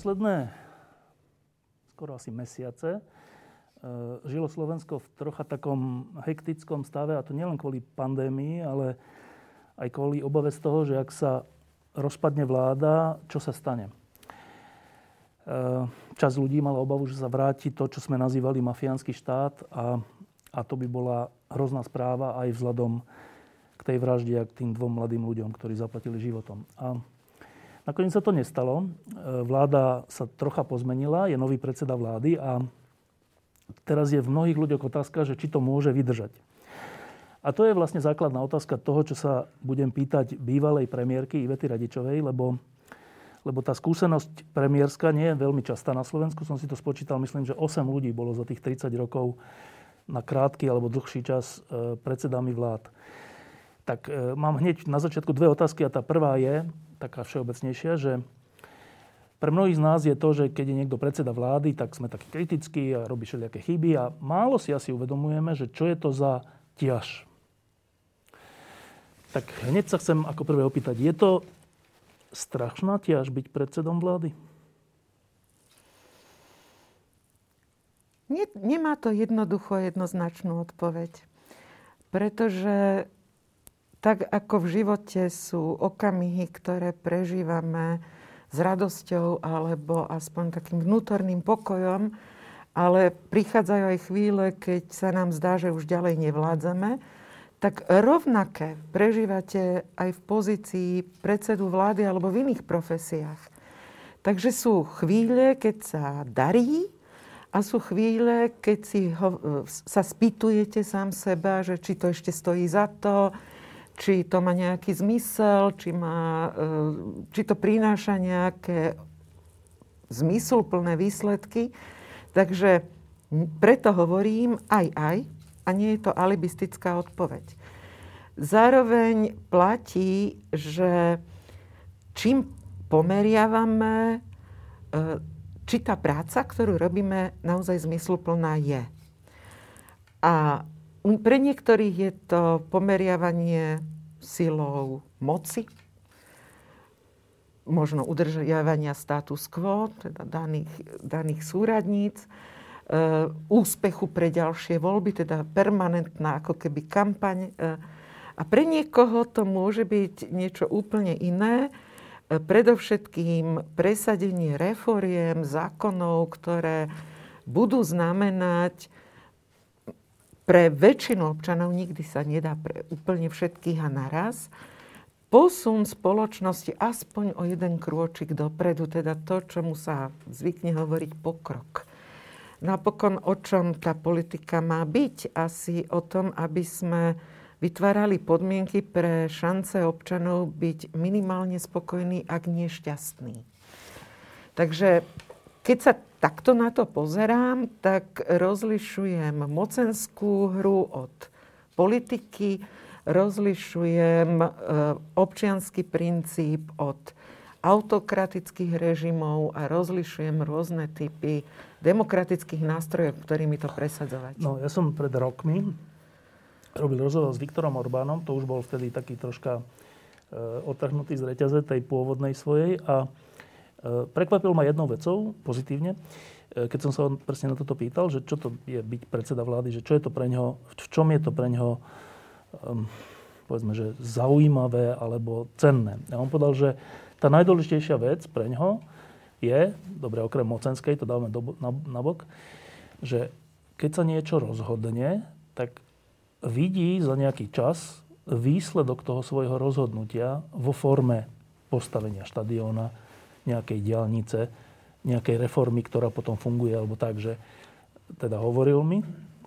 Posledné skoro asi mesiace e, žilo Slovensko v trocha takom hektickom stave, a to nielen kvôli pandémii, ale aj kvôli obave z toho, že ak sa rozpadne vláda, čo sa stane. E, čas ľudí mala obavu, že sa vráti to, čo sme nazývali mafiánsky štát a, a to by bola hrozná správa aj vzhľadom k tej vražde a k tým dvom mladým ľuďom, ktorí zaplatili životom. A Nakoniec sa to nestalo. E, vláda sa trocha pozmenila, je nový predseda vlády a teraz je v mnohých ľuďoch otázka, že či to môže vydržať. A to je vlastne základná otázka toho, čo sa budem pýtať bývalej premiérky Ivety Radičovej, lebo, lebo tá skúsenosť premiérska nie je veľmi častá na Slovensku. Som si to spočítal, myslím, že 8 ľudí bolo za tých 30 rokov na krátky alebo dlhší čas e, predsedami vlád. Tak e, mám hneď na začiatku dve otázky a tá prvá je, taká všeobecnejšia, že pre mnohých z nás je to, že keď je niekto predseda vlády, tak sme takí kritickí a robí všelijaké chyby a málo si asi uvedomujeme, že čo je to za ťaž. Tak hneď sa chcem ako prvé opýtať, je to strašná ťaž byť predsedom vlády? Nemá to jednoducho jednoznačnú odpoveď. Pretože tak ako v živote sú okamihy, ktoré prežívame s radosťou alebo aspoň takým vnútorným pokojom, ale prichádzajú aj chvíle, keď sa nám zdá, že už ďalej nevládzame, tak rovnaké prežívate aj v pozícii predsedu vlády alebo v iných profesiách. Takže sú chvíle, keď sa darí a sú chvíle, keď si ho, sa spýtujete sám seba, že či to ešte stojí za to, či to má nejaký zmysel, či, má, e, či to prináša nejaké zmysluplné výsledky. Takže preto hovorím aj aj a nie je to alibistická odpoveď. Zároveň platí, že čím pomeriavame, e, či tá práca, ktorú robíme, naozaj zmysluplná je. A pre niektorých je to pomeriavanie silou moci, možno udržiavania status quo, teda daných, daných súradníc, e, úspechu pre ďalšie voľby, teda permanentná ako keby kampaň. E, a pre niekoho to môže byť niečo úplne iné, e, predovšetkým presadenie reforiem, zákonov, ktoré budú znamenať pre väčšinu občanov nikdy sa nedá pre úplne všetkých a naraz. Posun spoločnosti aspoň o jeden krôčik dopredu, teda to, čomu sa zvykne hovoriť pokrok. Napokon o čom tá politika má byť? Asi o tom, aby sme vytvárali podmienky pre šance občanov byť minimálne spokojní, ak nie šťastní. Takže keď sa takto na to pozerám, tak rozlišujem mocenskú hru od politiky, rozlišujem e, občianský princíp od autokratických režimov a rozlišujem rôzne typy demokratických nástrojov, ktorými to presadzovať. No, ja som pred rokmi robil rozhovor s Viktorom Orbánom, to už bol vtedy taký troška e, otrhnutý z reťaze tej pôvodnej svojej a prekvapil ma jednou vecou, pozitívne, e, keď som sa presne na toto pýtal, že čo to je byť predseda vlády, že čo je to pre ňoho, v čom je to pre ňoho, um, povedzme, že zaujímavé alebo cenné. A on povedal, že tá najdôležitejšia vec pre ňoho je, dobre, okrem mocenskej, to dávame do, na, na bok, že keď sa niečo rozhodne, tak vidí za nejaký čas výsledok toho svojho rozhodnutia vo forme postavenia štadióna, nejakej diálnice, nejakej reformy, ktorá potom funguje, alebo tak, že teda hovoril mi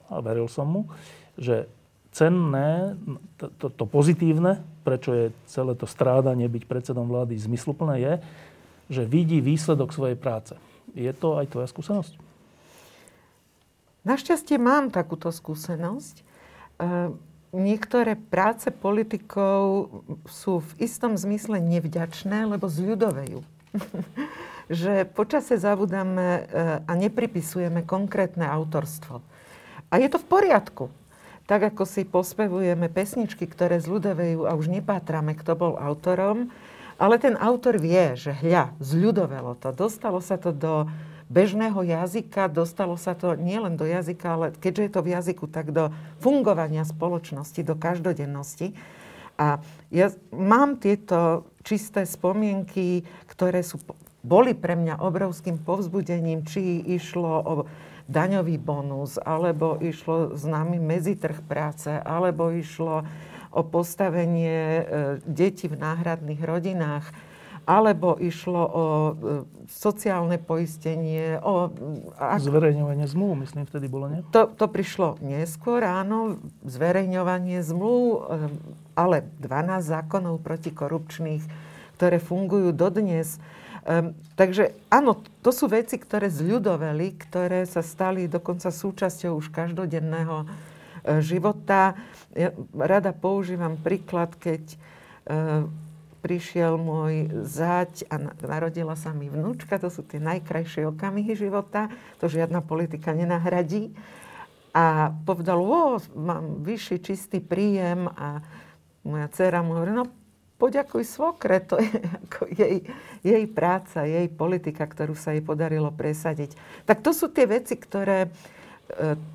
a veril som mu, že cenné, to, to, to pozitívne prečo je celé to strádanie byť predsedom vlády zmysluplné, je, že vidí výsledok svojej práce. Je to aj tvoja skúsenosť? Našťastie mám takúto skúsenosť. E, niektoré práce politikov sú v istom zmysle nevďačné, lebo zľudovejú. že počase zabudáme e, a nepripisujeme konkrétne autorstvo. A je to v poriadku. Tak ako si pospevujeme pesničky, ktoré zľudovejú a už nepátrame, kto bol autorom, ale ten autor vie, že hľa, zľudovelo to, dostalo sa to do bežného jazyka, dostalo sa to nielen do jazyka, ale keďže je to v jazyku, tak do fungovania spoločnosti, do každodennosti. A ja mám tieto čisté spomienky, ktoré sú, boli pre mňa obrovským povzbudením, či išlo o daňový bonus, alebo išlo nami medzitrh práce, alebo išlo o postavenie e, detí v náhradných rodinách alebo išlo o e, sociálne poistenie, o... Ak... Zverejňovanie zmluv, myslím, vtedy bolo, nie? To, to prišlo neskôr, áno, zverejňovanie zmluv, e, ale 12 zákonov protikorupčných, ktoré fungujú dodnes. Um, takže áno, to sú veci, ktoré zľudoveli, ktoré sa stali dokonca súčasťou už každodenného života. Ja rada používam príklad, keď uh, prišiel môj zať a narodila sa mi vnúčka. To sú tie najkrajšie okamihy života. To žiadna politika nenahradí. A povedal, o, mám vyšší čistý príjem a moja dcera mu hovorí, no poďakuj svokre, to je ako jej, jej práca, jej politika, ktorú sa jej podarilo presadiť. Tak to sú tie veci, ktoré e,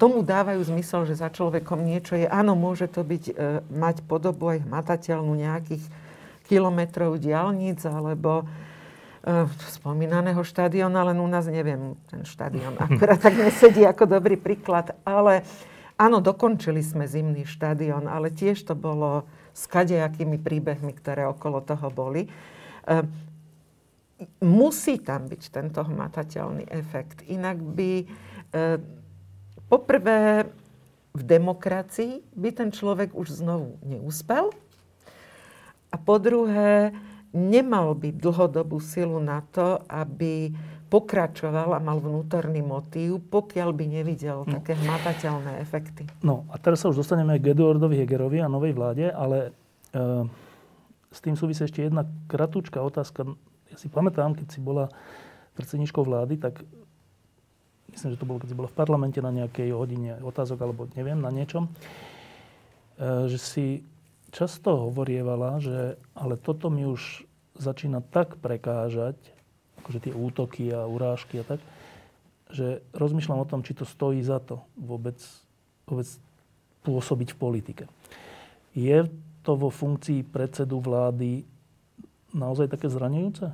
tomu dávajú zmysel, že za človekom niečo je. Áno, môže to byť, e, mať podobu aj hmatateľnú nejakých kilometrov diálnic alebo uh, spomínaného štadiona, len u nás neviem, ten štadión akurát tak nesedí ako dobrý príklad, ale áno, dokončili sme zimný štadión, ale tiež to bolo s kadejakými príbehmi, ktoré okolo toho boli. Uh, musí tam byť tento hmatateľný efekt. Inak by uh, poprvé v demokracii by ten človek už znovu neúspel, a po druhé, nemal by dlhodobú silu na to, aby pokračoval a mal vnútorný motív, pokiaľ by nevidel no. také hmatateľné efekty. No a teraz sa už dostaneme k Eduardovi Hegerovi a novej vláde, ale e, s tým súvisí ešte jedna kratúčka otázka. Ja si pamätám, keď si bola predsedničkou vlády, tak myslím, že to bolo, keď si bola v parlamente na nejakej hodine otázok, alebo neviem, na niečom, e, že si často hovorievala, že ale toto mi už začína tak prekážať, akože tie útoky a urážky a tak, že rozmýšľam o tom, či to stojí za to vôbec, vôbec pôsobiť v politike. Je to vo funkcii predsedu vlády naozaj také zranujúce?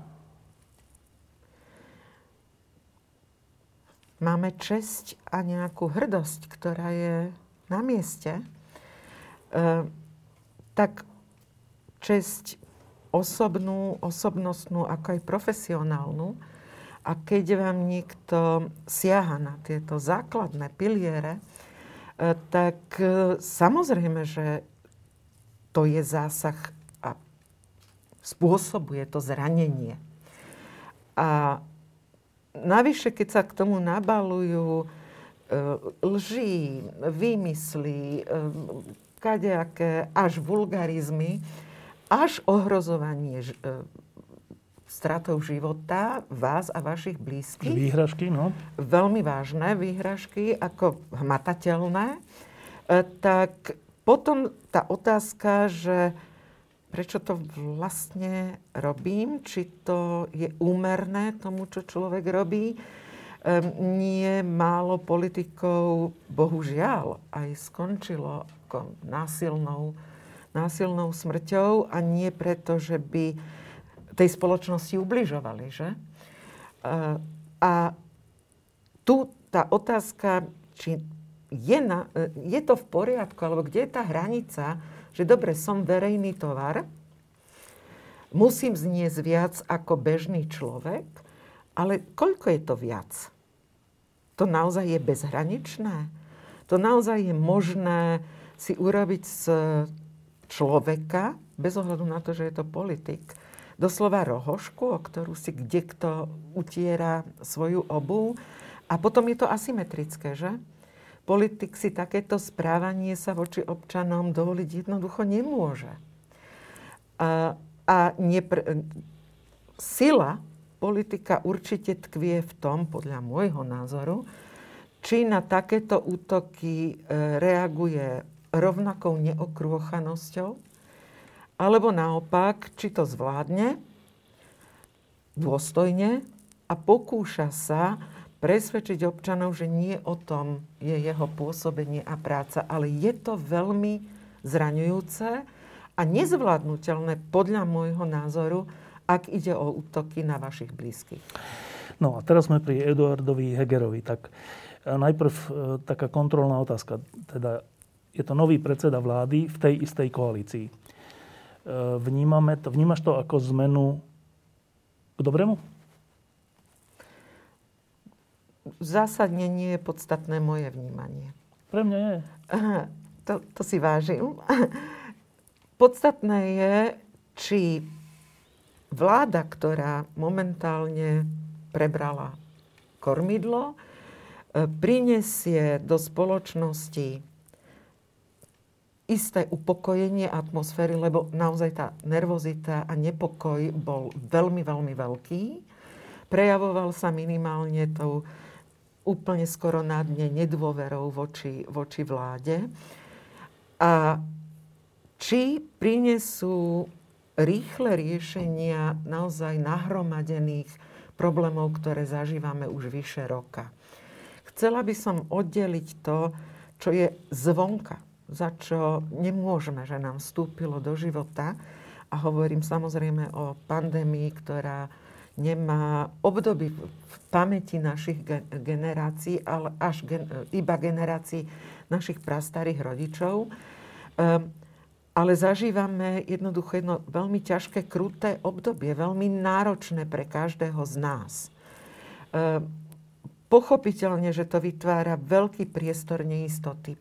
Máme česť a nejakú hrdosť, ktorá je na mieste. E- tak česť osobnú, osobnostnú, ako aj profesionálnu. A keď vám niekto siaha na tieto základné piliere, e, tak e, samozrejme, že to je zásah a spôsobuje to zranenie. A navyše, keď sa k tomu nabalujú e, lži, výmysly, kadejaké až vulgarizmy, až ohrozovanie e, stratou života vás a vašich blízkych. Výhražky, no. Veľmi vážne výhražky, ako hmatateľné. E, tak potom tá otázka, že prečo to vlastne robím, či to je úmerné tomu, čo človek robí. Um, nie málo politikov, bohužiaľ, aj skončilo ako násilnou, násilnou smrťou a nie preto, že by tej spoločnosti ubližovali, že? A tu tá otázka, či je, na, je to v poriadku, alebo kde je tá hranica, že dobre, som verejný tovar, musím zniesť viac ako bežný človek, ale koľko je to viac? To naozaj je bezhraničné? To naozaj je možné si urobiť z človeka bez ohľadu na to, že je to politik, doslova rohošku, o ktorú si kde kto utiera svoju obu. A potom je to asymetrické, že? Politik si takéto správanie sa voči občanom dovoliť jednoducho nemôže. A, a nepr- sila politika určite tkvie v tom, podľa môjho názoru, či na takéto útoky e, reaguje rovnakou neokrôchanosťou, alebo naopak, či to zvládne dôstojne a pokúša sa presvedčiť občanov, že nie o tom je jeho pôsobenie a práca, ale je to veľmi zraňujúce a nezvládnutelné podľa môjho názoru ak ide o útoky na vašich blízkych. No a teraz sme pri Eduardovi Hegerovi. Tak e, najprv e, taká kontrolná otázka. Teda je to nový predseda vlády v tej istej koalícii. E, vnímame to, vnímaš to ako zmenu k dobrému? Zásadne nie je podstatné moje vnímanie. Pre mňa je. To, to si vážim. Podstatné je, či vláda, ktorá momentálne prebrala kormidlo, prinesie do spoločnosti isté upokojenie atmosféry, lebo naozaj tá nervozita a nepokoj bol veľmi, veľmi veľký. Prejavoval sa minimálne tou úplne skoro na dne nedôverou voči, voči vláde. A či prinesú rýchle riešenia naozaj nahromadených problémov, ktoré zažívame už vyše roka. Chcela by som oddeliť to, čo je zvonka, za čo nemôžeme, že nám vstúpilo do života. A hovorím samozrejme o pandémii, ktorá nemá období v pamäti našich generácií, ale až gen, iba generácií našich prastarých rodičov. Um, ale zažívame jednoducho jedno veľmi ťažké, kruté obdobie, veľmi náročné pre každého z nás. E, pochopiteľne, že to vytvára veľký priestor neistoty.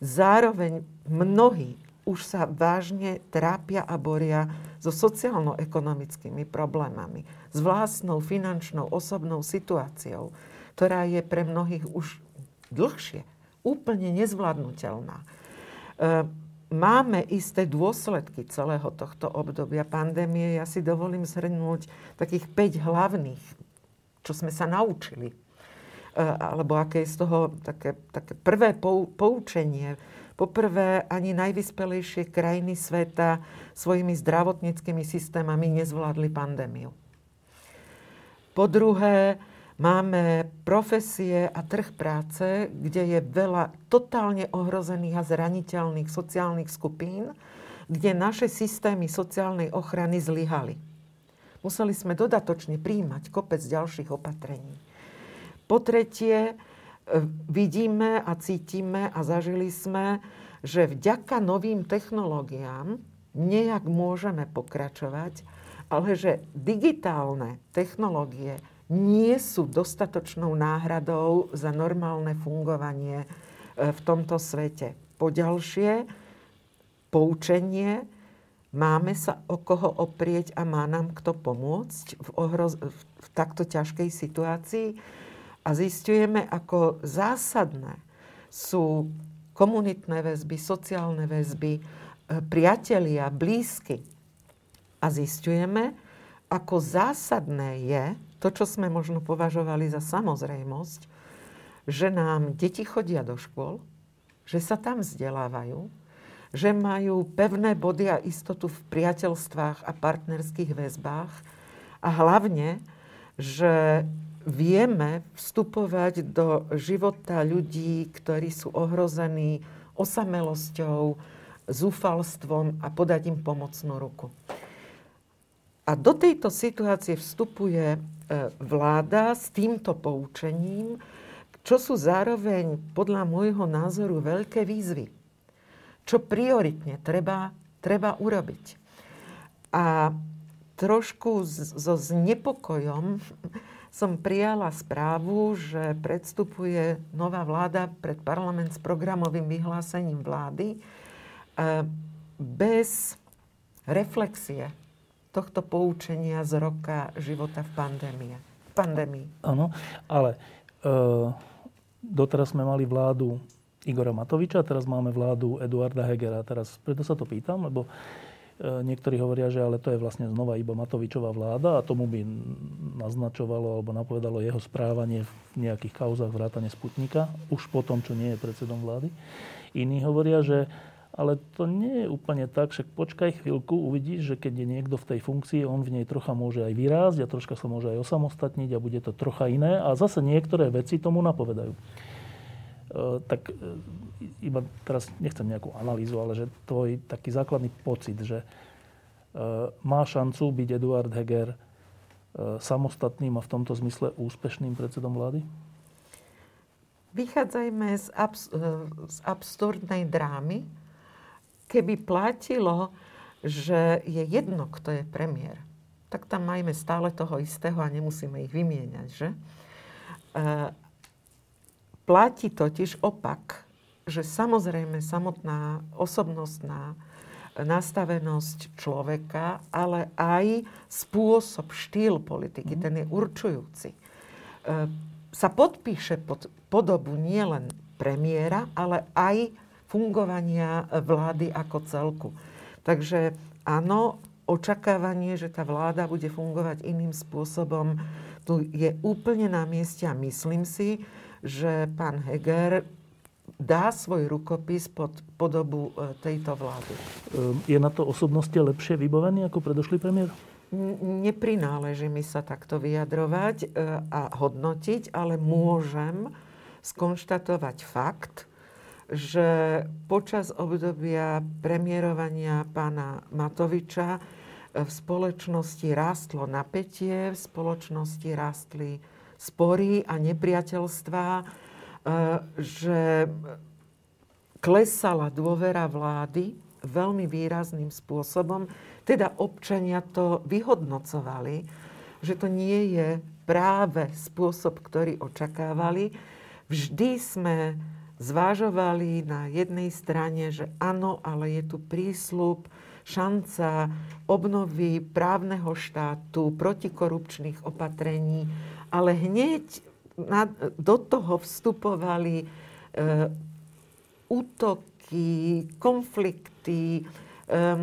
Zároveň mnohí už sa vážne trápia a boria so sociálno-ekonomickými problémami, s vlastnou finančnou, osobnou situáciou, ktorá je pre mnohých už dlhšie úplne nezvládnutelná. E, máme isté dôsledky celého tohto obdobia pandémie. Ja si dovolím zhrnúť takých 5 hlavných, čo sme sa naučili. E, alebo aké je z toho také, také prvé poučenie. Poprvé, ani najvyspelejšie krajiny sveta svojimi zdravotníckými systémami nezvládli pandémiu. Po druhé, Máme profesie a trh práce, kde je veľa totálne ohrozených a zraniteľných sociálnych skupín, kde naše systémy sociálnej ochrany zlyhali. Museli sme dodatočne príjmať kopec ďalších opatrení. Po tretie, e, vidíme a cítime a zažili sme, že vďaka novým technológiám nejak môžeme pokračovať, ale že digitálne technológie nie sú dostatočnou náhradou za normálne fungovanie e, v tomto svete. Poďalšie, poučenie, máme sa o koho oprieť a má nám kto pomôcť v, ohroz- v takto ťažkej situácii. A zistujeme, ako zásadné sú komunitné väzby, sociálne väzby, e, priatelia, blízky. A zistujeme, ako zásadné je to, čo sme možno považovali za samozrejmosť, že nám deti chodia do škôl, že sa tam vzdelávajú, že majú pevné body a istotu v priateľstvách a partnerských väzbách a hlavne, že vieme vstupovať do života ľudí, ktorí sú ohrození osamelosťou, zúfalstvom a podať im pomocnú ruku. A do tejto situácie vstupuje E, vláda s týmto poučením, čo sú zároveň podľa môjho názoru veľké výzvy. Čo prioritne treba, treba urobiť. A trošku so znepokojom som prijala správu, že predstupuje nová vláda pred parlament s programovým vyhlásením vlády e, bez reflexie tohto poučenia z roka života v pandémie. pandémii. Áno, ale e, doteraz sme mali vládu Igora Matoviča, teraz máme vládu Eduarda Hegera. Teraz preto sa to pýtam, lebo niektorí hovoria, že ale to je vlastne znova iba Matovičová vláda a tomu by naznačovalo alebo napovedalo jeho správanie v nejakých kauzach vrátane Sputnika, už po tom, čo nie je predsedom vlády. Iní hovoria, že ale to nie je úplne tak, však počkaj chvíľku, uvidíš, že keď je niekto v tej funkcii, on v nej trocha môže aj vyrásť a troška sa môže aj osamostatniť a bude to trocha iné a zase niektoré veci tomu napovedajú. E, tak e, iba teraz nechcem nejakú analýzu, ale že tvoj taký základný pocit, že e, má šancu byť Eduard Heger samostatným a v tomto zmysle úspešným predsedom vlády? Vychádzajme z, abs- z absurdnej drámy, keby platilo, že je jedno, kto je premiér, tak tam majme stále toho istého a nemusíme ich vymieňať, že? Platí totiž opak, že samozrejme samotná osobnostná nastavenosť človeka, ale aj spôsob, štýl politiky, mm. ten je určujúci. E, sa podpíše pod podobu nielen premiéra, ale aj fungovania vlády ako celku. Takže áno, očakávanie, že tá vláda bude fungovať iným spôsobom, tu je úplne na mieste a myslím si, že pán Heger dá svoj rukopis pod podobu e, tejto vlády. Je na to osobnosti lepšie vybavený ako predošlý premiér? Neprináleží mi sa takto vyjadrovať e, a hodnotiť, ale môžem skonštatovať fakt, že počas obdobia premiérovania pána Matoviča e, v spoločnosti rástlo napätie, v spoločnosti rástli spory a nepriateľstvá, e, že klesala dôvera vlády veľmi výrazným spôsobom. Teda občania to vyhodnocovali, že to nie je práve spôsob, ktorý očakávali. Vždy sme zvážovali na jednej strane, že áno, ale je tu prísľub, šanca obnovy právneho štátu, protikorupčných opatrení, ale hneď na, do toho vstupovali e, útoky, konflikty, e,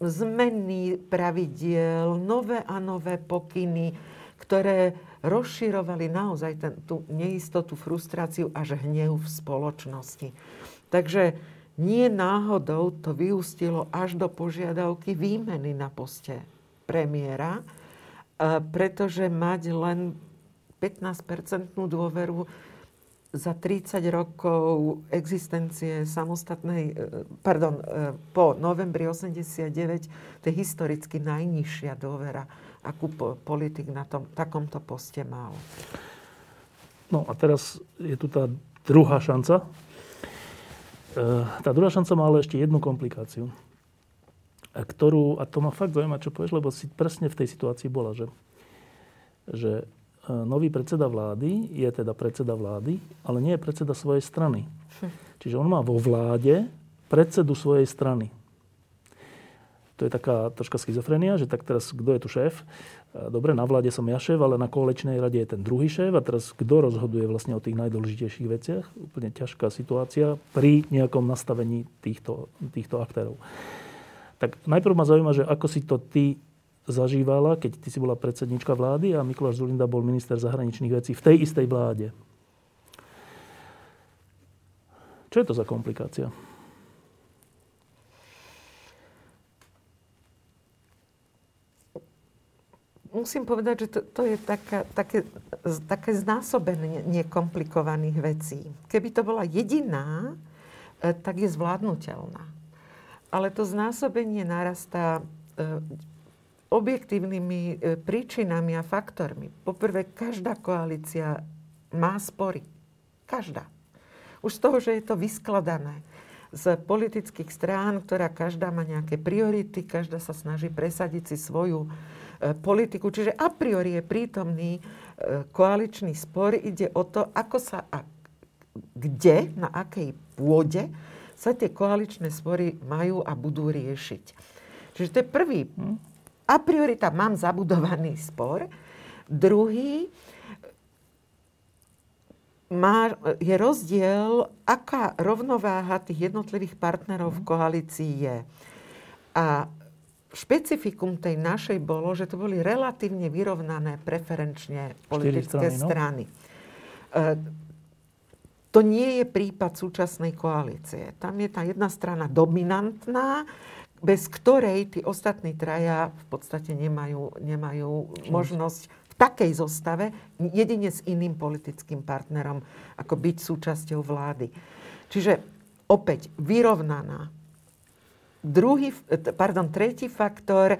zmeny pravidiel, nové a nové pokyny, ktoré rozširovali naozaj ten, tú neistotu, frustráciu až hnev v spoločnosti. Takže nie náhodou to vyústilo až do požiadavky výmeny na poste premiéra, pretože mať len 15-percentnú dôveru za 30 rokov existencie samostatnej, e, pardon, e, po novembri 89, to je historicky najnižšia dôvera akú politik na tom, takomto poste mal. No a teraz je tu tá druhá šanca. E, tá druhá šanca má ale ešte jednu komplikáciu, ktorú, a to ma fakt zaujíma, čo povieš, lebo si presne v tej situácii bola, že, že e, nový predseda vlády je teda predseda vlády, ale nie je predseda svojej strany. Hm. Čiže on má vo vláde predsedu svojej strany to je taká troška schizofrenia, že tak teraz kto je tu šéf? Dobre, na vláde som ja šéf, ale na koaličnej rade je ten druhý šéf a teraz kto rozhoduje vlastne o tých najdôležitejších veciach? Úplne ťažká situácia pri nejakom nastavení týchto, týchto aktérov. Tak najprv ma zaujíma, že ako si to ty zažívala, keď ty si bola predsednička vlády a Mikuláš Zulinda bol minister zahraničných vecí v tej istej vláde. Čo je to za komplikácia? musím povedať, že to, to je taká, také, také znásobenie nekomplikovaných vecí. Keby to bola jediná, e, tak je zvládnutelná. Ale to znásobenie narastá e, objektívnymi e, príčinami a faktormi. Poprvé, každá koalícia má spory. Každá. Už z toho, že je to vyskladané z politických strán, ktorá každá má nejaké priority, každá sa snaží presadiť si svoju E, politiku. Čiže a priori je prítomný koaličný spor. Ide o to, ako sa a kde, na akej pôde sa tie koaličné spory majú a budú riešiť. Čiže to je prvý. A priori tam mám zabudovaný spor. Druhý, má, je rozdiel, aká rovnováha tých jednotlivých partnerov v koalícii je. A špecifikum tej našej bolo, že to boli relatívne vyrovnané preferenčne politické strany. No? To nie je prípad súčasnej koalície. Tam je tá jedna strana dominantná, bez ktorej tí ostatní traja v podstate nemajú, nemajú možnosť v takej zostave, jedine s iným politickým partnerom, ako byť súčasťou vlády. Čiže opäť vyrovnaná. Druhý, pardon, tretí faktor,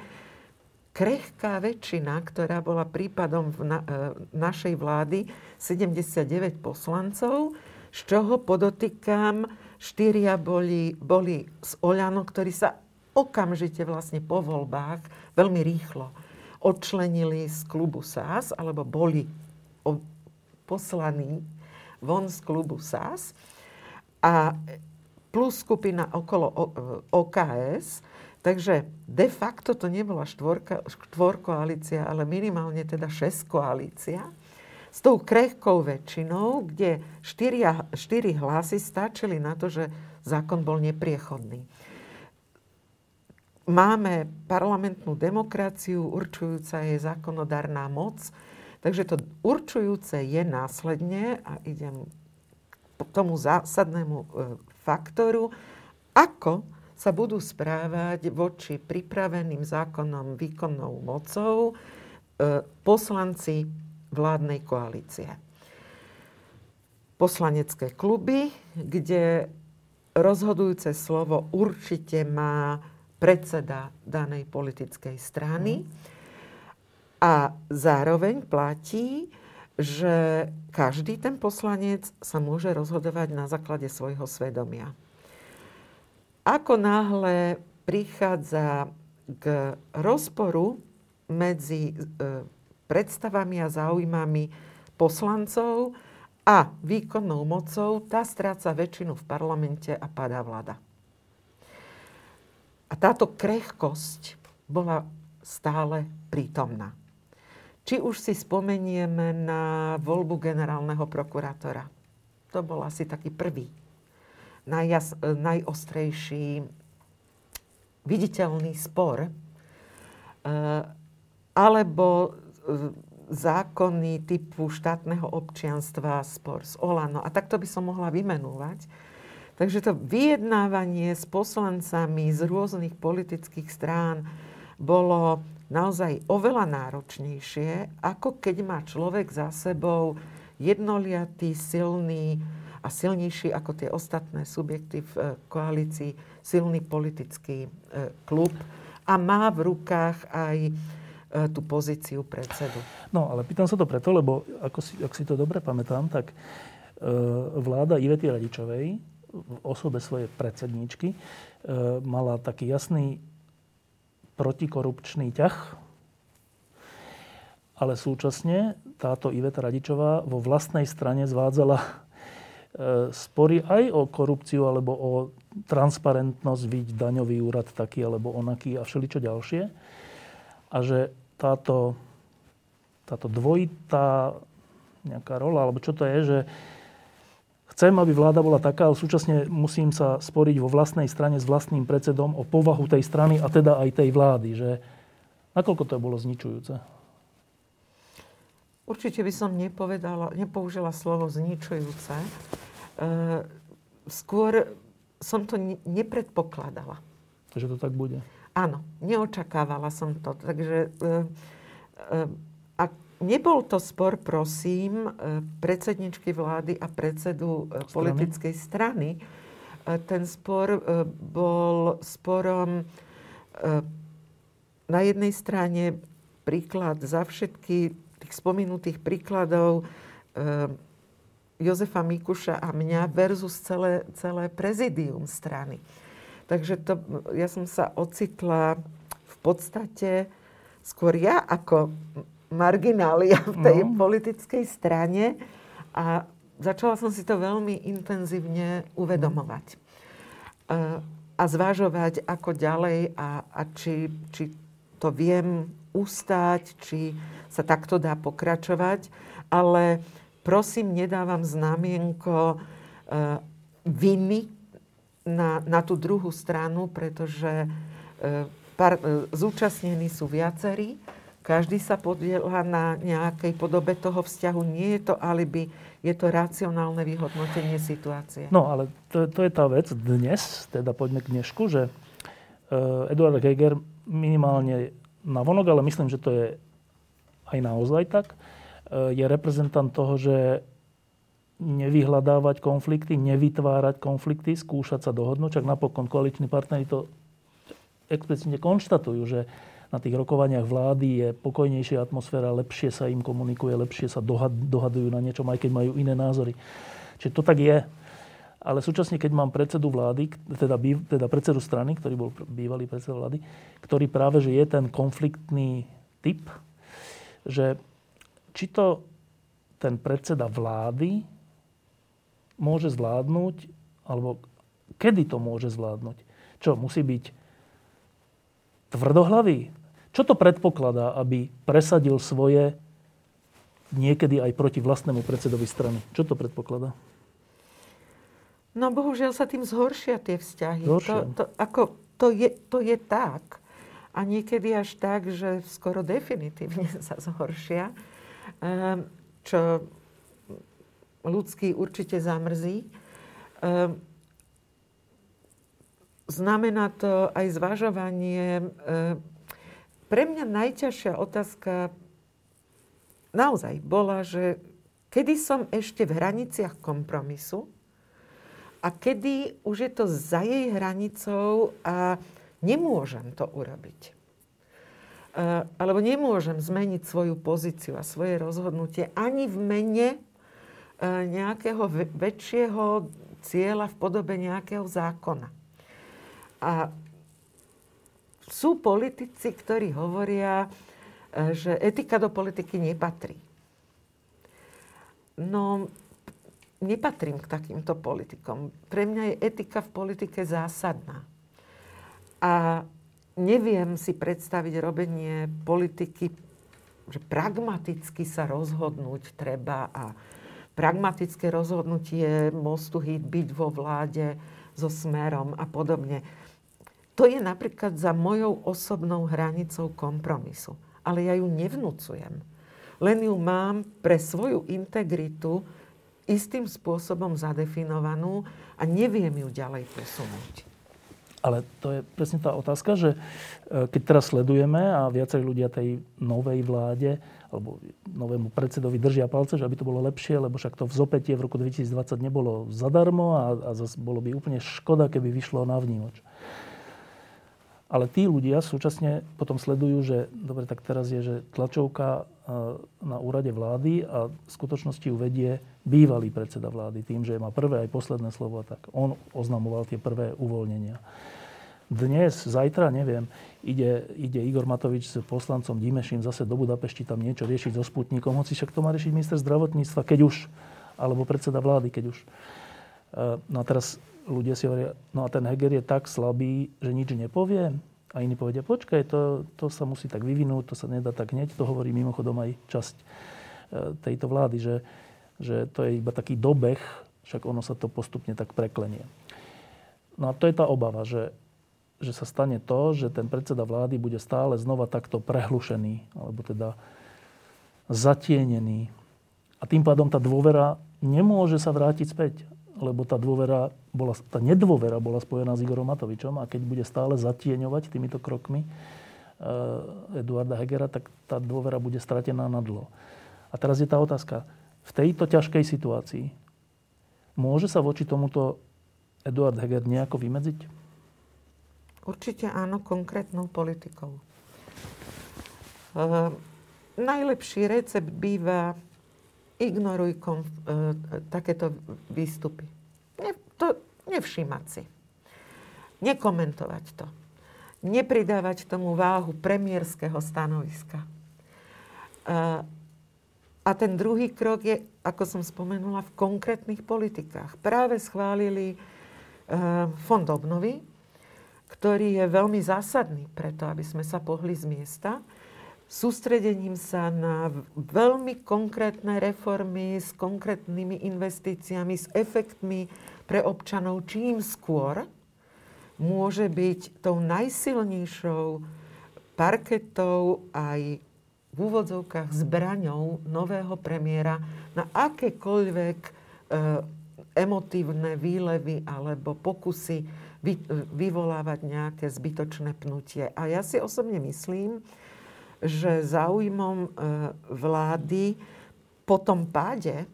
krehká väčšina, ktorá bola prípadom v na, e, našej vlády, 79 poslancov, z čoho podotýkam, štyria boli, boli z Oľano, ktorí sa okamžite vlastne po voľbách veľmi rýchlo odčlenili z klubu SAS, alebo boli poslaní von z klubu SAS. A plus skupina okolo OKS, takže de facto to nebola štvorka, štvorkoalícia, ale minimálne teda šesť koalícia s tou krehkou väčšinou, kde štyria, štyri hlasy stačili na to, že zákon bol nepriechodný. Máme parlamentnú demokraciu, určujúca je zákonodárna moc, takže to určujúce je následne, a idem k tomu zásadnému e, faktoru, ako sa budú správať voči pripraveným zákonom výkonnou mocou e, poslanci vládnej koalície. Poslanecké kluby, kde rozhodujúce slovo určite má predseda danej politickej strany. A zároveň platí, že každý ten poslanec sa môže rozhodovať na základe svojho svedomia. Ako náhle prichádza k rozporu medzi e, predstavami a záujmami poslancov a výkonnou mocou, tá stráca väčšinu v parlamente a padá vláda. A táto krehkosť bola stále prítomná. Či už si spomenieme na voľbu generálneho prokurátora. To bol asi taký prvý, najjas, najostrejší, viditeľný spor. E, alebo zákony typu štátneho občianstva, spor s Olano. A takto by som mohla vymenúvať. Takže to vyjednávanie s poslancami z rôznych politických strán bolo naozaj oveľa náročnejšie, ako keď má človek za sebou jednoliatý, silný a silnejší ako tie ostatné subjekty v eh, koalícii, silný politický eh, klub a má v rukách aj E, tú pozíciu predsedu. No, ale pýtam sa to preto, lebo ako si, ak si to dobre pamätám, tak e, vláda Ivety Radičovej v osobe svojej predsedničky e, mala taký jasný protikorupčný ťah, ale súčasne táto Iveta Radičová vo vlastnej strane zvádzala spory aj o korupciu alebo o transparentnosť, vidť daňový úrad taký alebo onaký a všeličo ďalšie. A že táto, táto dvojitá nejaká rola, alebo čo to je, že chcem, aby vláda bola taká, ale súčasne musím sa sporiť vo vlastnej strane s vlastným predsedom o povahu tej strany a teda aj tej vlády. Že nakoľko to bolo zničujúce? Určite by som nepovedala, nepoužila slovo zničujúce. E, skôr som to nepredpokladala. Že to tak bude? Áno, neočakávala som to. Takže e, e, a nebol to spor, prosím, e, predsedničky vlády a predsedu strany? politickej strany. Ten spor bol sporom na jednej strane príklad za všetky tých spomenutých príkladov Jozefa Mikuša a mňa versus celé, celé prezidium strany. Takže to, ja som sa ocitla v podstate skôr ja ako marginália v tej no. politickej strane a začala som si to veľmi intenzívne uvedomovať. a zvažovať, ako ďalej a, a či, či to viem ustáť, či sa takto dá pokračovať. Ale prosím, nedávam znamienko e, viny na, na tú druhú stranu, pretože e, par, e, zúčastnení sú viacerí. Každý sa podiela na nejakej podobe toho vzťahu. Nie je to alibi, je to racionálne vyhodnotenie situácie. No, ale to, to je tá vec dnes, teda poďme k dnešku, že uh, Eduard Heger minimálne na vonok, ale myslím, že to je aj naozaj tak, uh, je reprezentant toho, že nevyhľadávať konflikty, nevytvárať konflikty, skúšať sa dohodnúť. Čak napokon koaliční partnery to explicitne konštatujú, že na tých rokovaniach vlády je pokojnejšia atmosféra, lepšie sa im komunikuje, lepšie sa dohadujú na niečom, aj keď majú iné názory. Čiže to tak je. Ale súčasne, keď mám predsedu vlády, teda, teda predsedu strany, ktorý bol bývalý predseda vlády, ktorý práve, že je ten konfliktný typ, že či to ten predseda vlády môže zvládnuť, alebo kedy to môže zvládnuť. Čo, musí byť tvrdohlavý? Čo to predpokladá, aby presadil svoje niekedy aj proti vlastnému predsedovi strany? Čo to predpokladá? No bohužiaľ sa tým zhoršia tie vzťahy. To, to, ako, to, je, to je tak. A niekedy až tak, že skoro definitívne sa zhoršia. Um, čo ľudský určite zamrzí. Um, znamená to aj zvažovanie. E, pre mňa najťažšia otázka naozaj bola, že kedy som ešte v hraniciach kompromisu a kedy už je to za jej hranicou a nemôžem to urobiť. E, alebo nemôžem zmeniť svoju pozíciu a svoje rozhodnutie ani v mene nejakého väčšieho cieľa v podobe nejakého zákona. A sú politici, ktorí hovoria, e, že etika do politiky nepatrí. No, nepatrím k takýmto politikom. Pre mňa je etika v politike zásadná. A neviem si predstaviť robenie politiky, že pragmaticky sa rozhodnúť treba a pragmatické rozhodnutie mostu hýt byť vo vláde so smerom a podobne to je napríklad za mojou osobnou hranicou kompromisu. Ale ja ju nevnúcujem. Len ju mám pre svoju integritu istým spôsobom zadefinovanú a neviem ju ďalej posunúť. Ale to je presne tá otázka, že e, keď teraz sledujeme a viacerí ľudia tej novej vláde alebo novému predsedovi držia palce, že aby to bolo lepšie, lebo však to vzopetie v roku 2020 nebolo zadarmo a, a zase bolo by úplne škoda, keby vyšlo na vnímoč. Ale tí ľudia súčasne potom sledujú, že dobre, tak teraz je, že tlačovka e, na úrade vlády a v skutočnosti ju vedie bývalý predseda vlády tým, že má prvé aj posledné slovo, tak on oznamoval tie prvé uvoľnenia. Dnes, zajtra, neviem, ide, ide Igor Matovič s poslancom Dimeším zase do Budapešti tam niečo riešiť so Sputnikom, hoci však to má riešiť minister zdravotníctva, keď už, alebo predseda vlády, keď už. E, no a teraz ľudia si hovoria, no a ten Heger je tak slabý, že nič nepovie. A iní povedia, počkaj, to, to sa musí tak vyvinúť, to sa nedá tak hneď. To hovorí mimochodom aj časť e, tejto vlády, že, že to je iba taký dobeh, však ono sa to postupne tak preklenie. No a to je tá obava, že, že sa stane to, že ten predseda vlády bude stále znova takto prehlušený, alebo teda zatienený. A tým pádom tá dôvera nemôže sa vrátiť späť lebo tá dôvera bola, tá nedôvera bola spojená s Igorom Matovičom a keď bude stále zatieňovať týmito krokmi uh, Eduarda Hegera, tak tá dôvera bude stratená na dlho. A teraz je tá otázka. V tejto ťažkej situácii môže sa voči tomuto Eduard Heger nejako vymedziť? Určite áno, konkrétnou politikou. Uh, najlepší recept býva ignoruj konf- e, takéto výstupy. Ne, to, nevšímať si. Nekomentovať to. Nepridávať tomu váhu premiérskeho stanoviska. E, a ten druhý krok je, ako som spomenula, v konkrétnych politikách. Práve schválili e, fond obnovy, ktorý je veľmi zásadný preto, aby sme sa pohli z miesta, sústredením sa na veľmi konkrétne reformy s konkrétnymi investíciami, s efektmi pre občanov čím skôr, môže byť tou najsilnejšou parketou aj v úvodzovkách zbraňou nového premiéra na akékoľvek e, emotívne výlevy alebo pokusy vy, vyvolávať nejaké zbytočné pnutie. A ja si osobne myslím, že záujmom e, vlády po tom páde,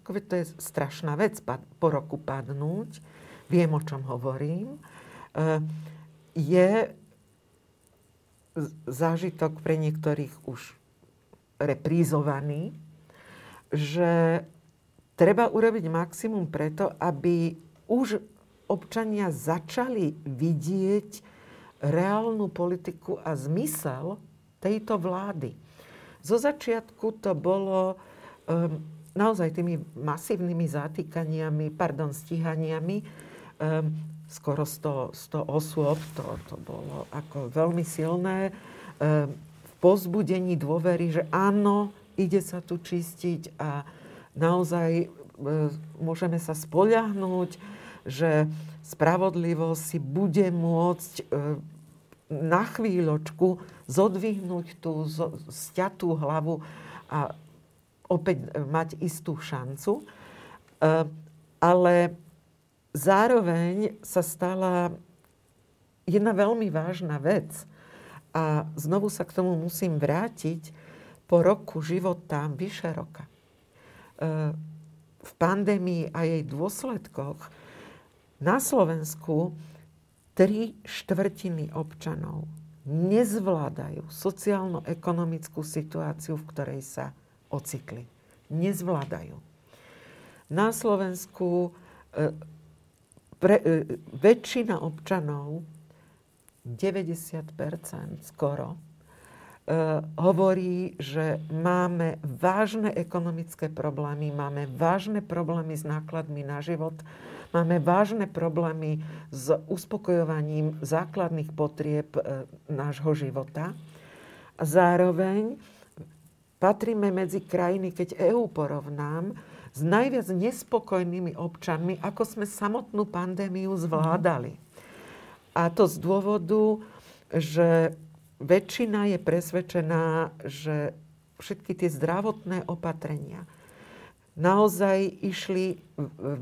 ako to je strašná vec po roku padnúť, viem, o čom hovorím, e, je zážitok pre niektorých už reprízovaný, že treba urobiť maximum preto, aby už občania začali vidieť reálnu politiku a zmysel tejto vlády. Zo začiatku to bolo um, naozaj tými masívnymi zatýkaniami, pardon, stíhaniami, um, skoro 100, 100 osôb, to, to bolo ako veľmi silné, um, v pozbudení dôvery, že áno, ide sa tu čistiť a naozaj um, môžeme sa spoľahnúť, že spravodlivosť si bude môcť um, na chvíľočku zodvihnúť tú stiatú hlavu a opäť mať istú šancu. E, ale zároveň sa stala jedna veľmi vážna vec. A znovu sa k tomu musím vrátiť po roku života, vyše roka. E, v pandémii a jej dôsledkoch na Slovensku tri štvrtiny občanov nezvládajú sociálno-ekonomickú situáciu, v ktorej sa ocitli. Nezvládajú. Na Slovensku e, pre, e, väčšina občanov, 90% skoro, e, hovorí, že máme vážne ekonomické problémy, máme vážne problémy s nákladmi na život, Máme vážne problémy s uspokojovaním základných potrieb e, nášho života. Zároveň patríme medzi krajiny, keď EÚ porovnám, s najviac nespokojnými občanmi, ako sme samotnú pandémiu zvládali. A to z dôvodu, že väčšina je presvedčená, že všetky tie zdravotné opatrenia, naozaj išli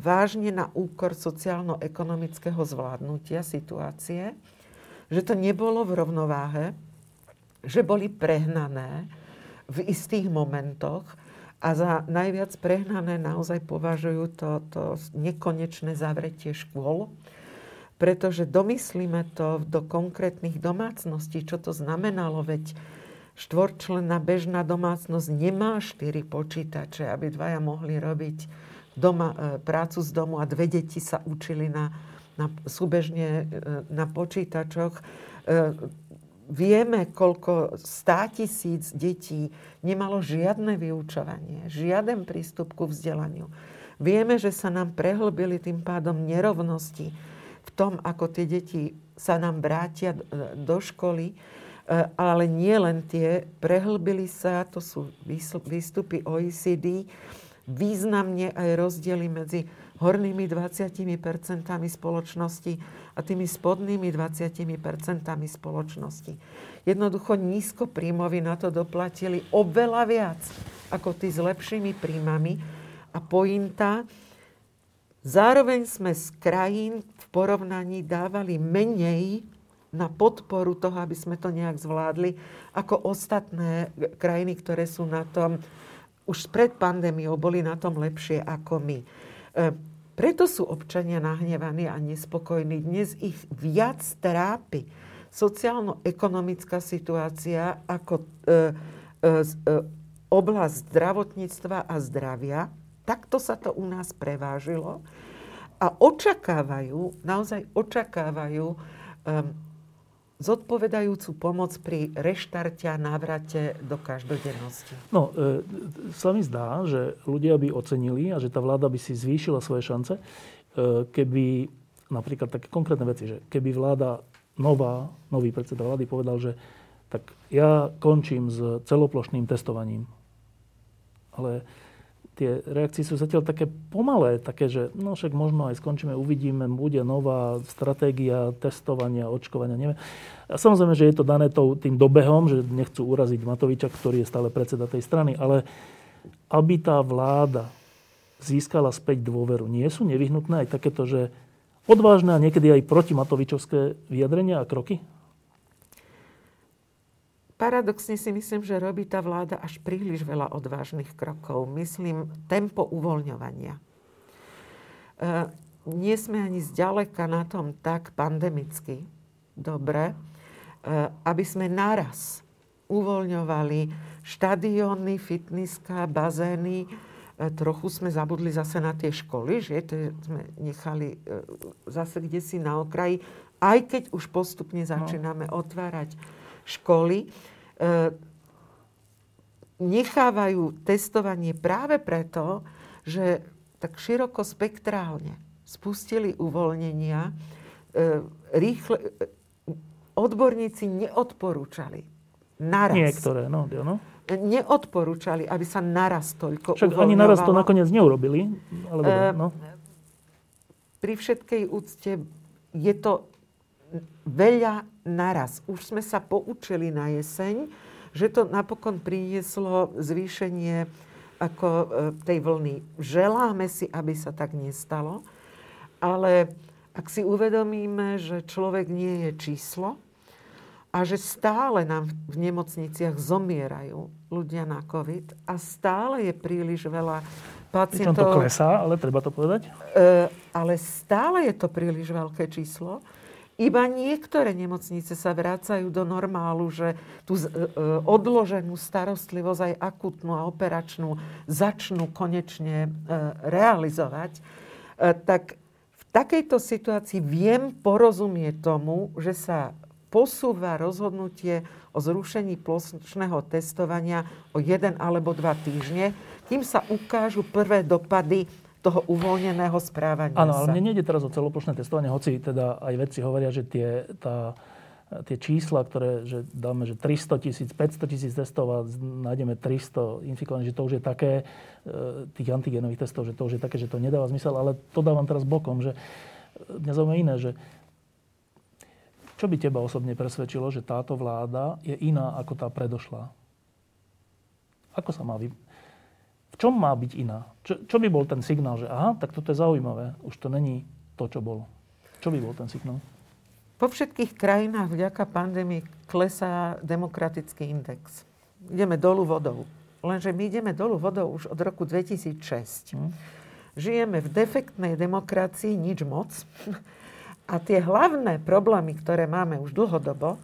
vážne na úkor sociálno-ekonomického zvládnutia situácie, že to nebolo v rovnováhe, že boli prehnané v istých momentoch a za najviac prehnané naozaj považujú to, to nekonečné zavretie škôl, pretože domyslíme to do konkrétnych domácností, čo to znamenalo, veď štvorčlenná bežná domácnosť nemá štyri počítače, aby dvaja mohli robiť doma, e, prácu z domu a dve deti sa učili na, na, súbežne e, na počítačoch. E, vieme, koľko stá tisíc detí nemalo žiadne vyučovanie, žiaden prístup ku vzdelaniu. Vieme, že sa nám prehlbili tým pádom nerovnosti v tom, ako tie deti sa nám vrátia do školy ale nie len tie, prehlbili sa, to sú výstupy OECD, významne aj rozdiely medzi hornými 20% spoločnosti a tými spodnými 20% spoločnosti. Jednoducho nízko príjmovi na to doplatili oveľa viac ako tí s lepšími príjmami. A pointa, zároveň sme z krajín v porovnaní dávali menej na podporu toho, aby sme to nejak zvládli, ako ostatné krajiny, ktoré sú na tom, už pred pandémiou boli na tom lepšie ako my. E, preto sú občania nahnevaní a nespokojní. Dnes ich viac trápi sociálno-ekonomická situácia ako e, e, e, oblasť zdravotníctva a zdravia. Takto sa to u nás prevážilo. A očakávajú, naozaj očakávajú zodpovedajúcu pomoc pri reštarte a návrate do každodennosti? No, e, sa mi zdá, že ľudia by ocenili a že tá vláda by si zvýšila svoje šance, e, keby napríklad také konkrétne veci, že keby vláda nová, nový predseda vlády povedal, že tak ja končím s celoplošným testovaním. Ale tie reakcie sú zatiaľ také pomalé, také, že no však možno aj skončíme, uvidíme, bude nová stratégia testovania, očkovania, neviem. A samozrejme, že je to dané tým dobehom, že nechcú uraziť Matoviča, ktorý je stále predseda tej strany, ale aby tá vláda získala späť dôveru, nie sú nevyhnutné aj takéto, že odvážne a niekedy aj proti Matovičovské vyjadrenia a kroky? Paradoxne si myslím, že robí tá vláda až príliš veľa odvážnych krokov. Myslím, tempo uvoľňovania. E, nie sme ani zďaleka na tom tak pandemicky dobre, e, aby sme naraz uvoľňovali štadióny, fitnesska, bazény. E, trochu sme zabudli zase na tie školy, že to sme nechali e, zase kde si na okraji, aj keď už postupne no. začíname otvárať školy. E, nechávajú testovanie práve preto, že tak široko spektrálne spustili uvoľnenia, e, rýchle, e, odborníci neodporúčali naraz. Niektoré, no, no. Neodporúčali, aby sa naraz toľko Však ani naraz to nakoniec neurobili. Ale dobre, no. Pri všetkej úcte je to veľa naraz. Už sme sa poučili na jeseň, že to napokon prinieslo zvýšenie ako e, tej vlny. Želáme si, aby sa tak nestalo, ale ak si uvedomíme, že človek nie je číslo a že stále nám v nemocniciach zomierajú ľudia na COVID a stále je príliš veľa pacientov... to klesá, ale treba to povedať? E, ale stále je to príliš veľké číslo iba niektoré nemocnice sa vrácajú do normálu, že tú e, e, odloženú starostlivosť aj akutnú a operačnú začnú konečne e, realizovať. Tak v takejto situácii viem porozumieť tomu, že sa posúva rozhodnutie o zrušení plošného testovania o jeden alebo dva týždne, kým sa ukážu prvé dopady toho uvoľneného správania Áno, ale mne nejde teraz o celoplošné testovanie, hoci teda aj vedci hovoria, že tie, tá, tie čísla, ktoré že dáme, že 300 tisíc, 500 tisíc testov a nájdeme 300 infikovaných, že to už je také, e, tých antigenových testov, že to už je také, že to nedáva zmysel, ale to dávam teraz bokom, že mňa zaujíma iné, že čo by teba osobne presvedčilo, že táto vláda je iná ako tá predošlá? Ako sa má vy v čom má byť iná? Čo, čo by bol ten signál, že aha, tak toto je zaujímavé, už to není to, čo bolo. Čo by bol ten signál? Po všetkých krajinách vďaka pandémii klesá demokratický index. Ideme dolu vodou. Lenže my ideme dolu vodou už od roku 2006. Hmm. Žijeme v defektnej demokracii, nič moc. A tie hlavné problémy, ktoré máme už dlhodobo,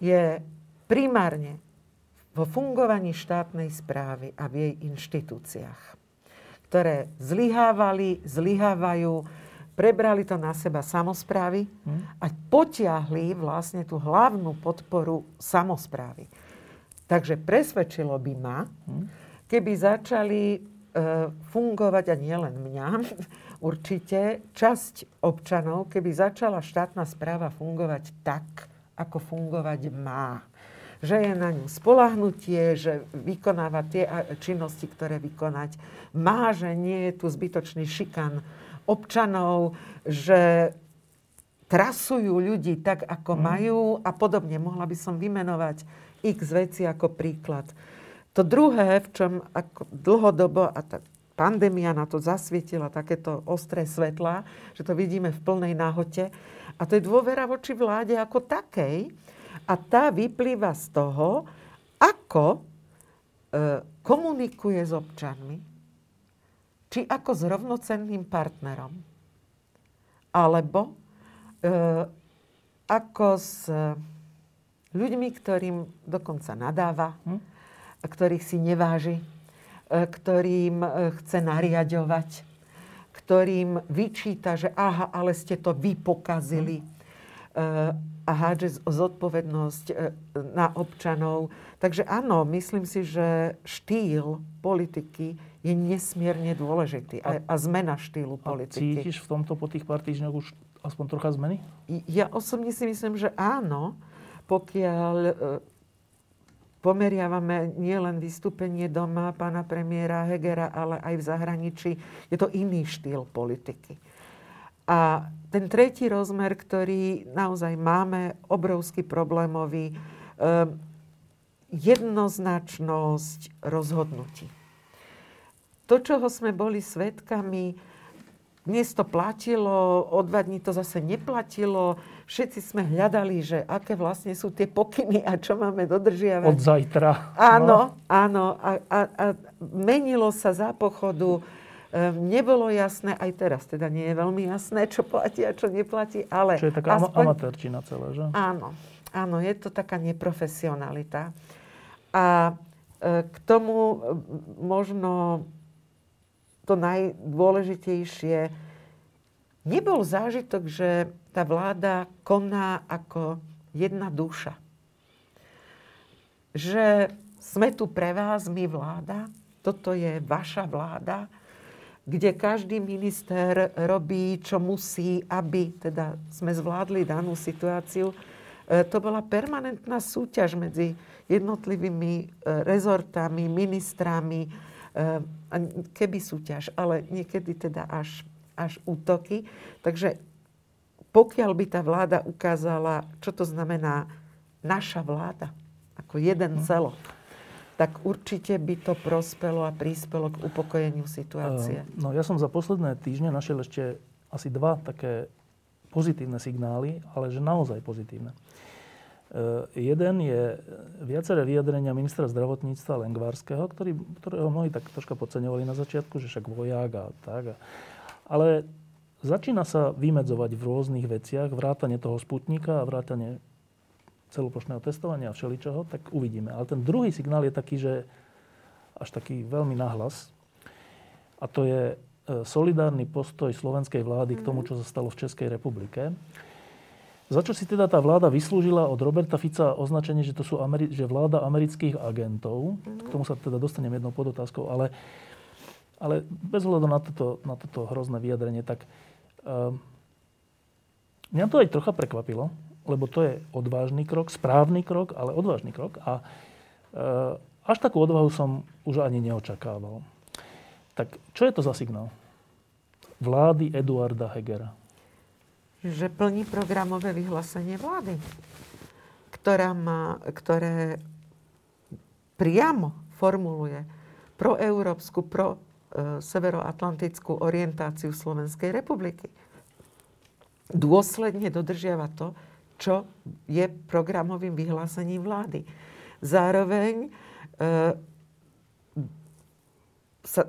je primárne vo fungovaní štátnej správy a v jej inštitúciách, ktoré zlyhávali, zlyhávajú, prebrali to na seba samozprávy a potiahli vlastne tú hlavnú podporu samozprávy. Takže presvedčilo by ma, keby začali e, fungovať, a nielen mňa, určite, časť občanov, keby začala štátna správa fungovať tak, ako fungovať má že je na ňu spolahnutie, že vykonáva tie činnosti, ktoré vykonať má, že nie je tu zbytočný šikan občanov, že trasujú ľudí tak, ako mm. majú a podobne. Mohla by som vymenovať x veci ako príklad. To druhé, v čom ako dlhodobo, a tá pandémia na to zasvietila takéto ostré svetla, že to vidíme v plnej náhote, a to je dôvera voči vláde ako takej, a tá vyplýva z toho, ako e, komunikuje s občanmi, či ako s rovnocenným partnerom, alebo e, ako s ľuďmi, ktorým dokonca nadáva, hm? ktorých si neváži, e, ktorým e, chce nariadovať, ktorým vyčíta, že aha, ale ste to vy pokazili. Hm? A hádže zodpovednosť e, na občanov. Takže áno, myslím si, že štýl politiky je nesmierne dôležitý a, a zmena štýlu politiky. A cítiš v tomto po tých pár týždňoch už aspoň trocha zmeny? Ja osobne si myslím, že áno, pokiaľ e, pomeriavame nielen vystúpenie doma pána premiéra Hegera, ale aj v zahraničí. Je to iný štýl politiky. A ten tretí rozmer, ktorý naozaj máme, obrovský problémový, um, jednoznačnosť rozhodnutí. To, čoho sme boli svetkami, dnes to platilo, o dva dní to zase neplatilo. Všetci sme hľadali, že aké vlastne sú tie pokyny a čo máme dodržiavať. Od zajtra. Áno, no. áno. A, a, a menilo sa za pochodu. Ehm, nebolo jasné, aj teraz teda nie je veľmi jasné, čo platí a čo neplatí, ale... Čo je taká aspoň... amatérčina celá, že? Áno, áno, je to taká neprofesionalita. A e, k tomu možno to najdôležitejšie, nebol zážitok, že tá vláda koná ako jedna duša. Že sme tu pre vás, my vláda, toto je vaša vláda, kde každý minister robí, čo musí, aby teda sme zvládli danú situáciu. E, to bola permanentná súťaž medzi jednotlivými e, rezortami, ministrami, keby súťaž, ale niekedy teda až, až útoky. Takže pokiaľ by tá vláda ukázala, čo to znamená naša vláda, ako jeden hm. celok, tak určite by to prospelo a prispelo k upokojeniu situácie. No ja som za posledné týždne našiel ešte asi dva také pozitívne signály, ale že naozaj pozitívne. Uh, jeden je viaceré vyjadrenia ministra zdravotníctva Lengvarského, ktorý, ktorého mnohí tak troška podceňovali na začiatku, že však voják a tak. Ale začína sa vymedzovať v rôznych veciach, vrátanie toho sputníka a vrátanie celoplošného testovania a všeličoho, tak uvidíme. Ale ten druhý signál je taký, že až taký veľmi nahlas. A to je e, solidárny postoj slovenskej vlády k tomu, čo sa stalo v Českej republike. Za čo si teda tá vláda vyslúžila od Roberta Fica označenie, že to sú Ameri- že vláda amerických agentov. Mm-hmm. K tomu sa teda dostanem jednou podotázkou, ale, ale bez hľadu na toto, na toto hrozné vyjadrenie, tak uh, mňa to aj trocha prekvapilo, lebo to je odvážny krok, správny krok, ale odvážny krok. A uh, až takú odvahu som už ani neočakával. Tak čo je to za signál? Vlády Eduarda Hegera že plní programové vyhlásenie vlády, ktorá má, ktoré priamo formuluje proeurópsku, pro e, severoatlantickú orientáciu Slovenskej republiky. Dôsledne dodržiava to, čo je programovým vyhlásením vlády. Zároveň e, sa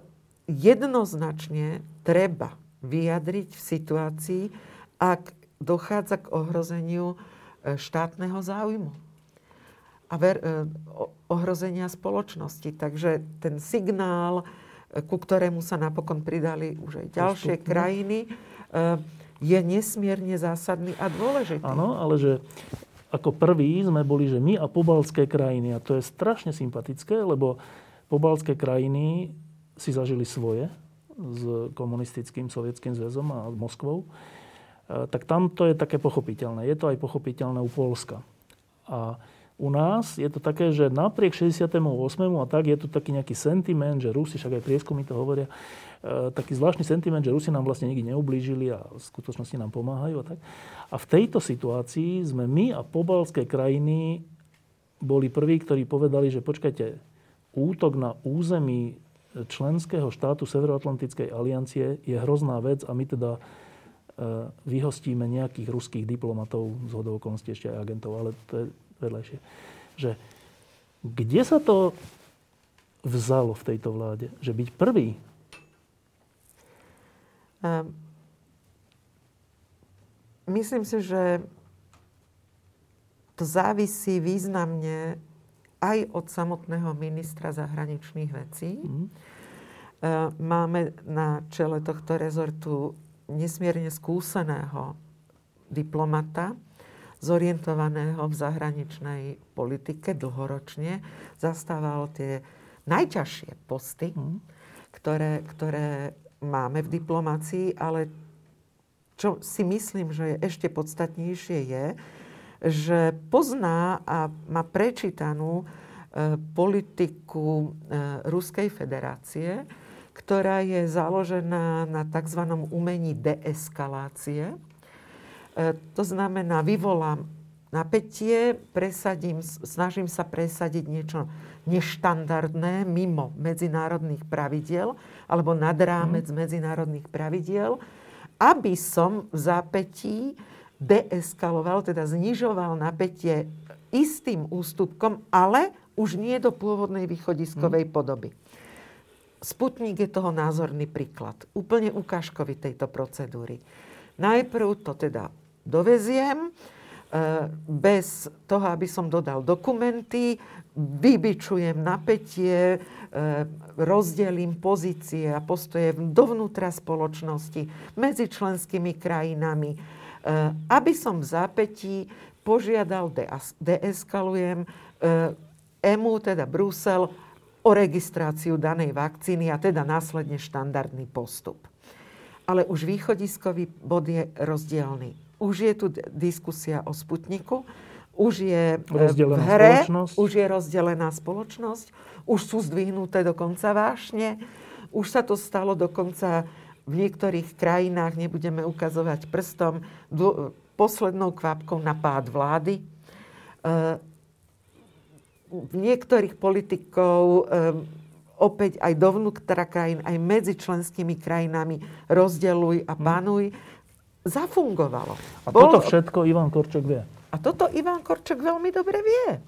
jednoznačne treba vyjadriť v situácii, ak dochádza k ohrozeniu e, štátneho záujmu a ver, e, ohrozenia spoločnosti. Takže ten signál, e, ku ktorému sa napokon pridali už aj ďalšie Postupne. krajiny, je nesmierne zásadný a dôležitý. Áno, ale že ako prví sme boli, že my a pobalské krajiny, a to je strašne sympatické, lebo pobalské krajiny si zažili svoje s komunistickým sovietským zväzom a Moskvou. E, tak tam to je také pochopiteľné. Je to aj pochopiteľné u Polska. A u nás je to také, že napriek 68. a tak je tu taký nejaký sentiment, že Rusi, však aj prieskumy to hovoria, taký zvláštny sentiment, že Rusi nám vlastne nikdy neublížili a v skutočnosti nám pomáhajú a tak. A v tejto situácii sme my a pobalské krajiny boli prví, ktorí povedali, že počkajte, útok na území členského štátu Severoatlantickej aliancie je hrozná vec a my teda E, vyhostíme nejakých ruských diplomatov, z hodou ešte aj agentov, ale to je vedľajšie. Že kde sa to vzalo v tejto vláde? Že byť prvý? Um, myslím si, že to závisí významne aj od samotného ministra zahraničných vecí. Mm. Máme na čele tohto rezortu nesmierne skúseného diplomata, zorientovaného v zahraničnej politike dlhoročne, zastával tie najťažšie posty, mm. ktoré, ktoré máme v diplomácii, ale čo si myslím, že je ešte podstatnejšie, je, že pozná a má prečítanú e, politiku e, Ruskej federácie, ktorá je založená na tzv. umení deeskalácie. E, to znamená, vyvolám napätie, presadím, snažím sa presadiť niečo neštandardné mimo medzinárodných pravidiel alebo nad rámec mm. medzinárodných pravidiel, aby som v zápetí deeskaloval, teda znižoval napätie istým ústupkom, ale už nie do pôvodnej východiskovej mm. podoby. Sputnik je toho názorný príklad. Úplne ukážkový tejto procedúry. Najprv to teda doveziem, bez toho, aby som dodal dokumenty, vybičujem napätie, e, rozdelím pozície a postoje dovnútra spoločnosti medzi členskými krajinami, e, aby som v zápätí požiadal, deeskalujem EMU, teda Brusel, o registráciu danej vakcíny a teda následne štandardný postup. Ale už východiskový bod je rozdielný. Už je tu diskusia o Sputniku, už je e, rozdelená v hre, spoločnosť. už je rozdelená spoločnosť, už sú zdvihnuté dokonca vášne, už sa to stalo dokonca v niektorých krajinách, nebudeme ukazovať prstom, poslednou kvapkou na pád vlády. E, niektorých politikov opäť aj dovnútra krajín, aj medzi členskými krajinami rozdeluj a panuj, zafungovalo. A Bol... toto všetko Ivan Korčok vie. A toto Ivan Korčok veľmi dobre vie. E,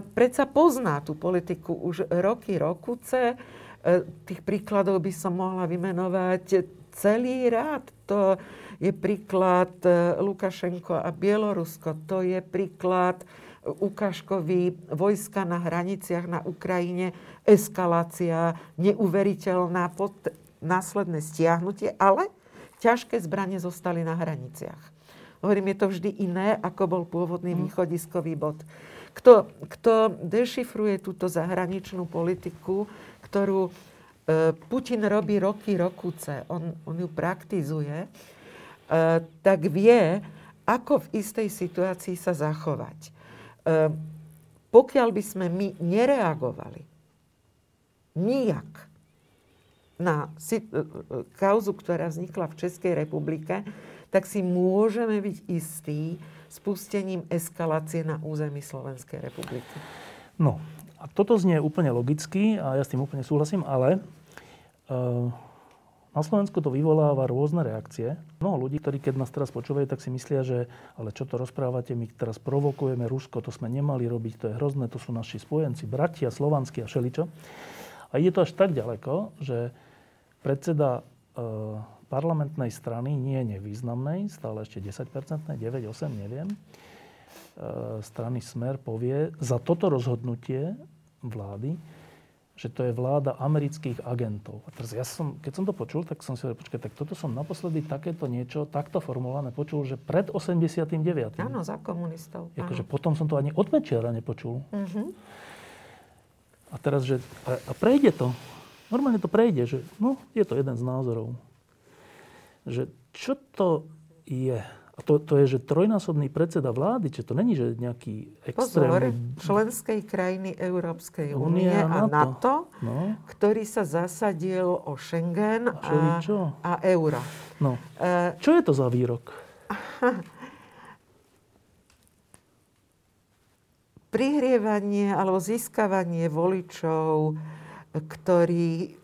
predsa pozná tú politiku už roky, rokuce. E, tých príkladov by som mohla vymenovať celý rád. To je príklad e, Lukašenko a Bielorusko. To je príklad ukážkový vojska na hraniciach na Ukrajine, eskalácia, neuveriteľná, pod, následné stiahnutie, ale ťažké zbranie zostali na hraniciach. Hovorím, je to vždy iné, ako bol pôvodný mm. východiskový bod. Kto, kto dešifruje túto zahraničnú politiku, ktorú e, Putin robí roky, rokuce, on, on ju praktizuje, e, tak vie, ako v istej situácii sa zachovať. Ehm, pokiaľ by sme my nereagovali nijak na e, e, kauzu, ktorá vznikla v Českej republike, tak si môžeme byť istí spustením eskalácie na území Slovenskej republiky. No, a toto znie úplne logicky a ja s tým úplne súhlasím, ale uh, na Slovensku to vyvoláva rôzne reakcie. Mnoho ľudí, ktorí keď nás teraz počúvajú, tak si myslia, že ale čo to rozprávate, my teraz provokujeme Rusko, to sme nemali robiť, to je hrozné, to sú naši spojenci, bratia, slovanskí a šeličo. A ide to až tak ďaleko, že predseda e, parlamentnej strany, nie nevýznamnej, stále ešte 10-percentnej, 9, 8, neviem, e, strany Smer povie, za toto rozhodnutie vlády že to je vláda amerických agentov. A teraz ja som, keď som to počul, tak som si hovoril, počkaj, tak toto som naposledy takéto niečo, takto formulované počul, že pred 89. Áno, za komunistov. Akože potom som to ani od Mečiara nepočul. Uh-huh. A teraz, že a, a prejde to. Normálne to prejde, že no, je to jeden z názorov. Že čo to je? A to, to je, že trojnásobný predseda vlády, či to není, že nejaký extrémny... Pozor, členskej krajiny Európskej únie a NATO, NATO no. ktorý sa zasadil o Schengen a, a euro. No. E, čo je to za výrok? Prihrievanie alebo získavanie voličov, ktorí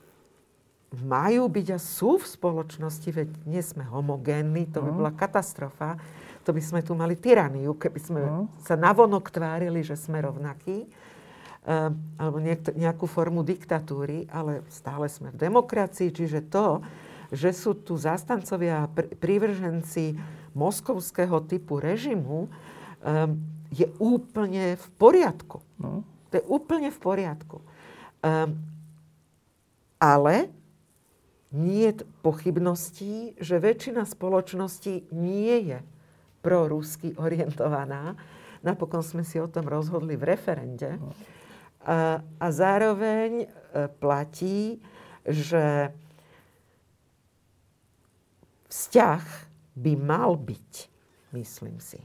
majú byť a sú v spoločnosti, veď nie sme homogénni, to by no. bola katastrofa. To by sme tu mali tyraniu, keby sme no. sa navonok tvárili, že sme rovnakí. Uh, alebo nejakú formu diktatúry, ale stále sme v demokracii, čiže to, že sú tu zastancovia a pr- prívrženci moskovského typu režimu, um, je úplne v poriadku. No. To je úplne v poriadku. Um, ale nie je pochybností, že väčšina spoločnosti nie je prorusky orientovaná. Napokon sme si o tom rozhodli v referende. A, a zároveň e, platí, že vzťah by mal byť, myslím si,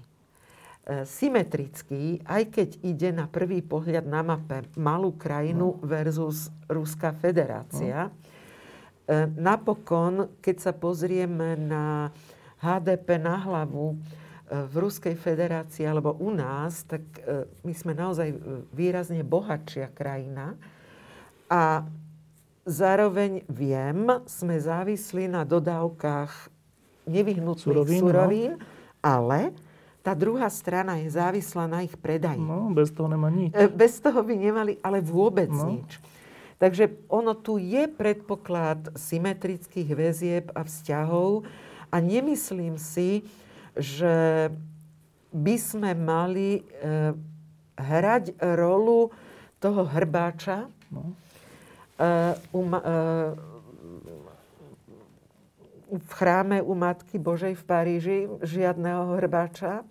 symetrický, aj keď ide na prvý pohľad na mape malú krajinu no. versus Ruská federácia. No. Napokon, keď sa pozrieme na HDP na hlavu v Ruskej federácii alebo u nás, tak my sme naozaj výrazne bohatšia krajina. A zároveň viem, sme závislí na dodávkach nevyhnutných surovín, surovín no. ale tá druhá strana je závislá na ich predaji. No, bez toho nemá nič. E, bez toho by nemali ale vôbec no. nič. Takže ono tu je predpoklad symetrických väzieb a vzťahov a nemyslím si, že by sme mali e, hrať rolu toho hrbáča, no um, uh, v chráme u Matky Božej v Paríži žiadného hrbáča,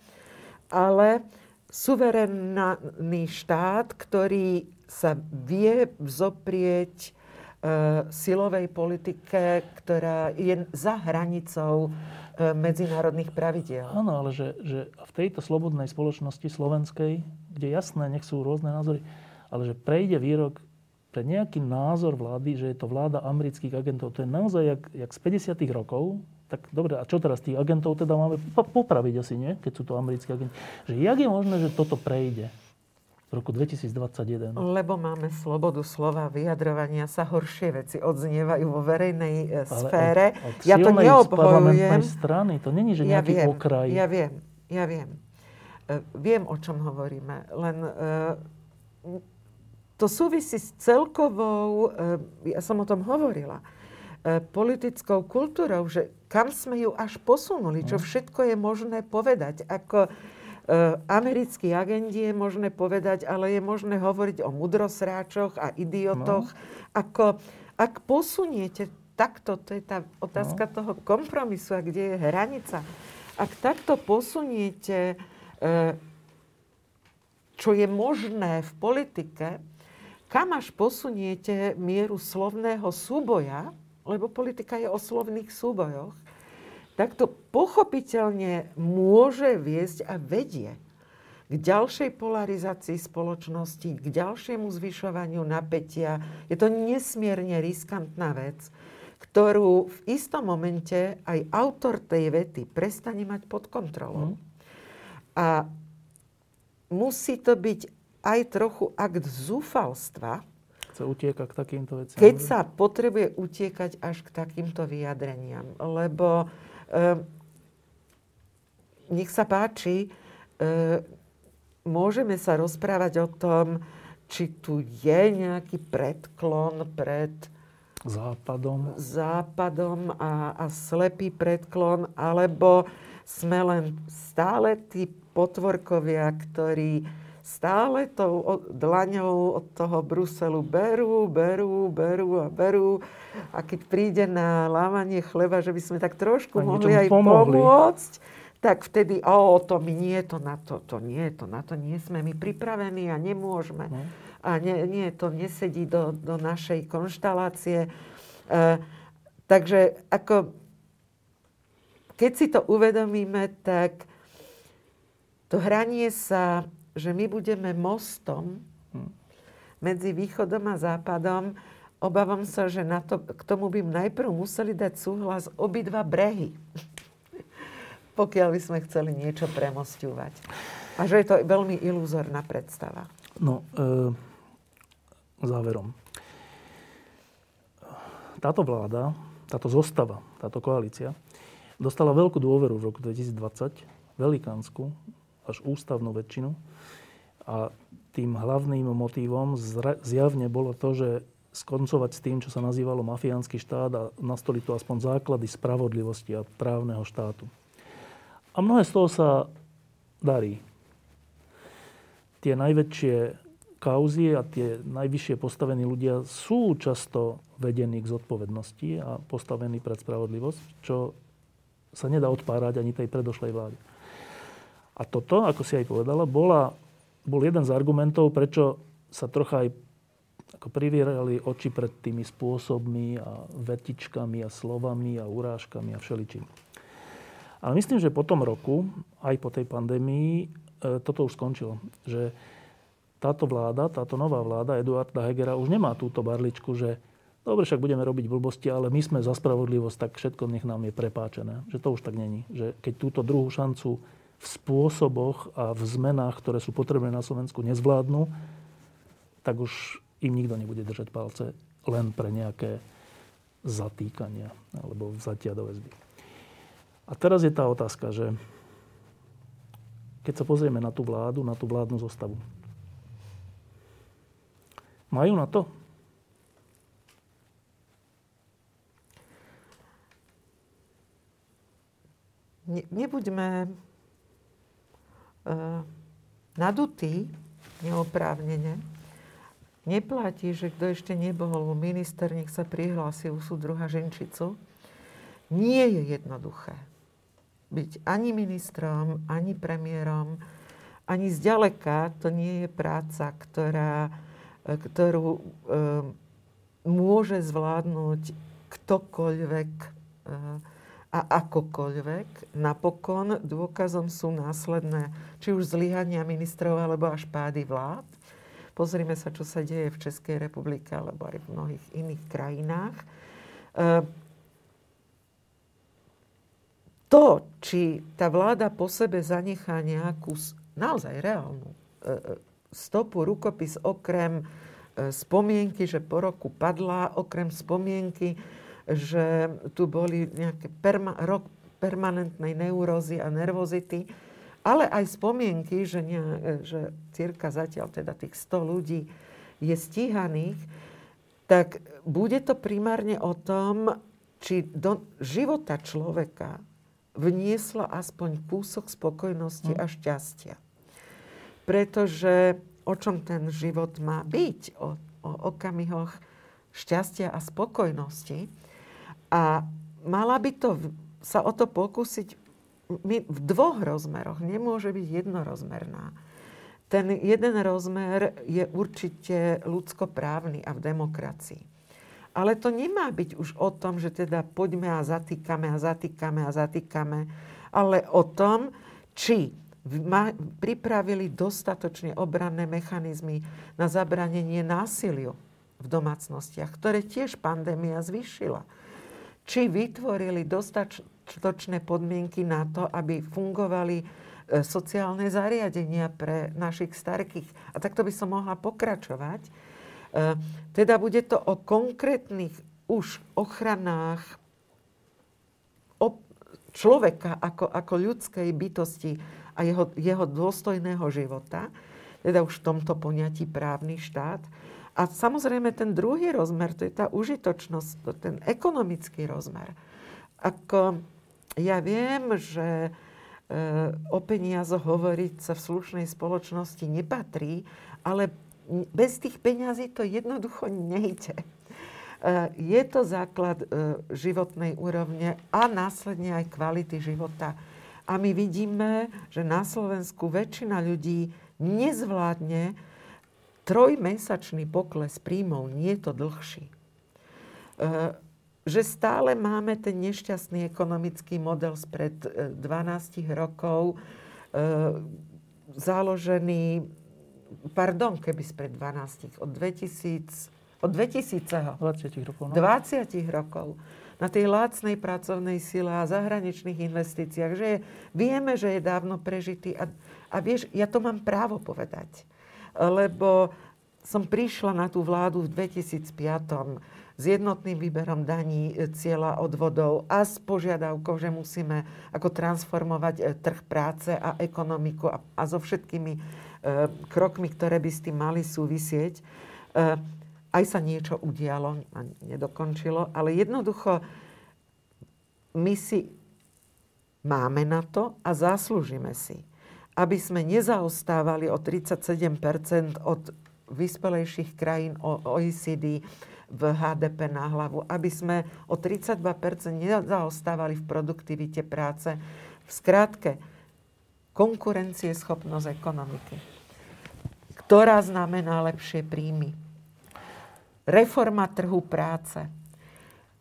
ale suverénny štát, ktorý sa vie vzoprieť uh, silovej politike, ktorá je za hranicou uh, medzinárodných pravidiel. Áno, ale že, že v tejto slobodnej spoločnosti slovenskej, kde jasné, nech sú rôzne názory, ale že prejde výrok pre nejaký názor vlády, že je to vláda amerických agentov, to je naozaj jak, jak z 50 rokov, tak dobre, a čo teraz tých agentov teda máme popraviť asi, nie? Keď sú to americkí agenti. Že jak je možné, že toto prejde v roku 2021? Lebo máme slobodu slova, vyjadrovania sa, horšie veci odznievajú vo verejnej e, Ale sfére. Od, od ja to neobhojujem. strany, to není, že nejaký ja viem, okraj. Ja viem, ja viem. E, viem, o čom hovoríme. Len e, to súvisí s celkovou, eh, ja som o tom hovorila, eh, politickou kultúrou, že kam sme ju až posunuli, čo no. všetko je možné povedať. Ako eh, americký agenti je možné povedať, ale je možné hovoriť o mudrosráčoch a idiotoch. No. Ako, ak posuniete takto, to je tá otázka no. toho kompromisu a kde je hranica. Ak takto posuniete, čo je možné v politike, kam až posuniete mieru slovného súboja, lebo politika je o slovných súbojoch, tak to pochopiteľne môže viesť a vedie k ďalšej polarizácii spoločnosti, k ďalšiemu zvyšovaniu napätia. Je to nesmierne riskantná vec, ktorú v istom momente aj autor tej vety prestane mať pod kontrolou. Mm. A musí to byť aj trochu akt zúfalstva, sa utieka k takýmto veciam. Keď sa potrebuje utiekať až k takýmto vyjadreniam. Lebo e, nech sa páči, e, môžeme sa rozprávať o tom, či tu je nejaký predklon pred západom, západom a, a slepý predklon, alebo sme len stále tí potvorkovia, ktorí stále tou dlaňou od toho Bruselu berú, berú, berú a berú. A keď príde na lávanie chleba, že by sme tak trošku a mohli aj pomohli. pomôcť, tak vtedy, o, to my nie, to na to, to nie, to na to nie sme my pripravení a nemôžeme. No. A nie, nie, to nesedí do, do našej konštalácie. E, takže ako, keď si to uvedomíme, tak to hranie sa že my budeme mostom medzi východom a západom, obávam sa, že na to, k tomu by najprv museli dať súhlas obidva brehy. Pokiaľ by sme chceli niečo premostňovať. A že je to veľmi iluzorná predstava. No, e, záverom. Táto vláda, táto zostava, táto koalícia dostala veľkú dôveru v roku 2020, velikánsku, až ústavnú väčšinu a tým hlavným motívom zjavne bolo to, že skoncovať s tým, čo sa nazývalo mafiánsky štát a nastoliť tu aspoň základy spravodlivosti a právneho štátu. A mnohé z toho sa darí. Tie najväčšie kauzy a tie najvyššie postavení ľudia sú často vedení k zodpovednosti a postavení pred spravodlivosť, čo sa nedá odpárať ani tej predošlej vláde. A toto, ako si aj povedala, bola bol jeden z argumentov, prečo sa trocha aj ako privierali oči pred tými spôsobmi a vetičkami a slovami a urážkami a všeličím. Ale myslím, že po tom roku, aj po tej pandémii, e, toto už skončilo. Že táto vláda, táto nová vláda Eduarda Hegera už nemá túto barličku, že dobre, však budeme robiť blbosti, ale my sme za spravodlivosť, tak všetko nech nám je prepáčené. Že to už tak není. Že keď túto druhú šancu v spôsoboch a v zmenách, ktoré sú potrebné na Slovensku, nezvládnu, tak už im nikto nebude držať palce len pre nejaké zatýkania alebo vzatia do väzby. A teraz je tá otázka, že keď sa pozrieme na tú vládu, na tú vládnu zostavu, majú na to? Ne, nebuďme uh, nadutí neoprávnene. Neplatí, že kto ešte nebol minister, nech sa prihlási u súdruha Ženčicu. Nie je jednoduché byť ani ministrom, ani premiérom, ani zďaleka to nie je práca, ktorá, e, ktorú e, môže zvládnuť ktokoľvek e, a akokoľvek. Napokon dôkazom sú následné či už zlyhania ministrov, alebo až pády vlád. Pozrime sa, čo sa deje v Českej republike alebo aj v mnohých iných krajinách. E, to, či tá vláda po sebe zanechá nejakú naozaj reálnu e, e, stopu, rukopis okrem spomienky, že po roku padla, okrem spomienky, že tu boli nejaké perma, rok permanentnej neurózy a nervozity, ale aj spomienky, že, ne, že cirka zatiaľ teda tých 100 ľudí je stíhaných, tak bude to primárne o tom, či do života človeka vniesla aspoň kúsok spokojnosti hm. a šťastia. Pretože o čom ten život má byť? O, o okamihoch šťastia a spokojnosti. A mala by to sa o to pokúsiť v dvoch rozmeroch. Nemôže byť jednorozmerná. Ten jeden rozmer je určite ľudskoprávny a v demokracii. Ale to nemá byť už o tom, že teda poďme a zatýkame a zatýkame a zatýkame, ale o tom, či pripravili dostatočne obranné mechanizmy na zabranenie násiliu v domácnostiach, ktoré tiež pandémia zvyšila. Či vytvorili dostatočné podmienky na to, aby fungovali e, sociálne zariadenia pre našich starkých. A takto by som mohla pokračovať. E, teda bude to o konkrétnych už ochranách človeka ako, ako ľudskej bytosti a jeho, jeho dôstojného života, teda už v tomto poňatí právny štát. A samozrejme ten druhý rozmer, to je tá užitočnosť, ten ekonomický rozmer. Ako ja viem, že e, o peniazoch hovoriť sa v slušnej spoločnosti nepatrí, ale bez tých peňazí to jednoducho nejde. E, je to základ e, životnej úrovne a následne aj kvality života. A my vidíme, že na Slovensku väčšina ľudí nezvládne trojmesačný pokles príjmov, nie je to dlhší že stále máme ten nešťastný ekonomický model spred 12 e, rokov, e, založený, pardon, keby spred 12, od 2000, od 2000. 20 rokov. No. 20 rokov na tej lácnej pracovnej sile a zahraničných investíciách, že je, vieme, že je dávno prežitý. A, a vieš, ja to mám právo povedať, lebo som prišla na tú vládu v 2005 s jednotným výberom daní, e, cieľa odvodov a s požiadavkou, že musíme ako transformovať e, trh práce a ekonomiku a, a so všetkými e, krokmi, ktoré by s tým mali súvisieť. E, aj sa niečo udialo a nedokončilo, ale jednoducho my si máme na to a zaslúžime si, aby sme nezaostávali o 37% od vyspelejších krajín OECD, v HDP na hlavu, aby sme o 32% nezaostávali v produktivite práce. V skrátke, konkurencieschopnosť ekonomiky, ktorá znamená lepšie príjmy. Reforma trhu práce.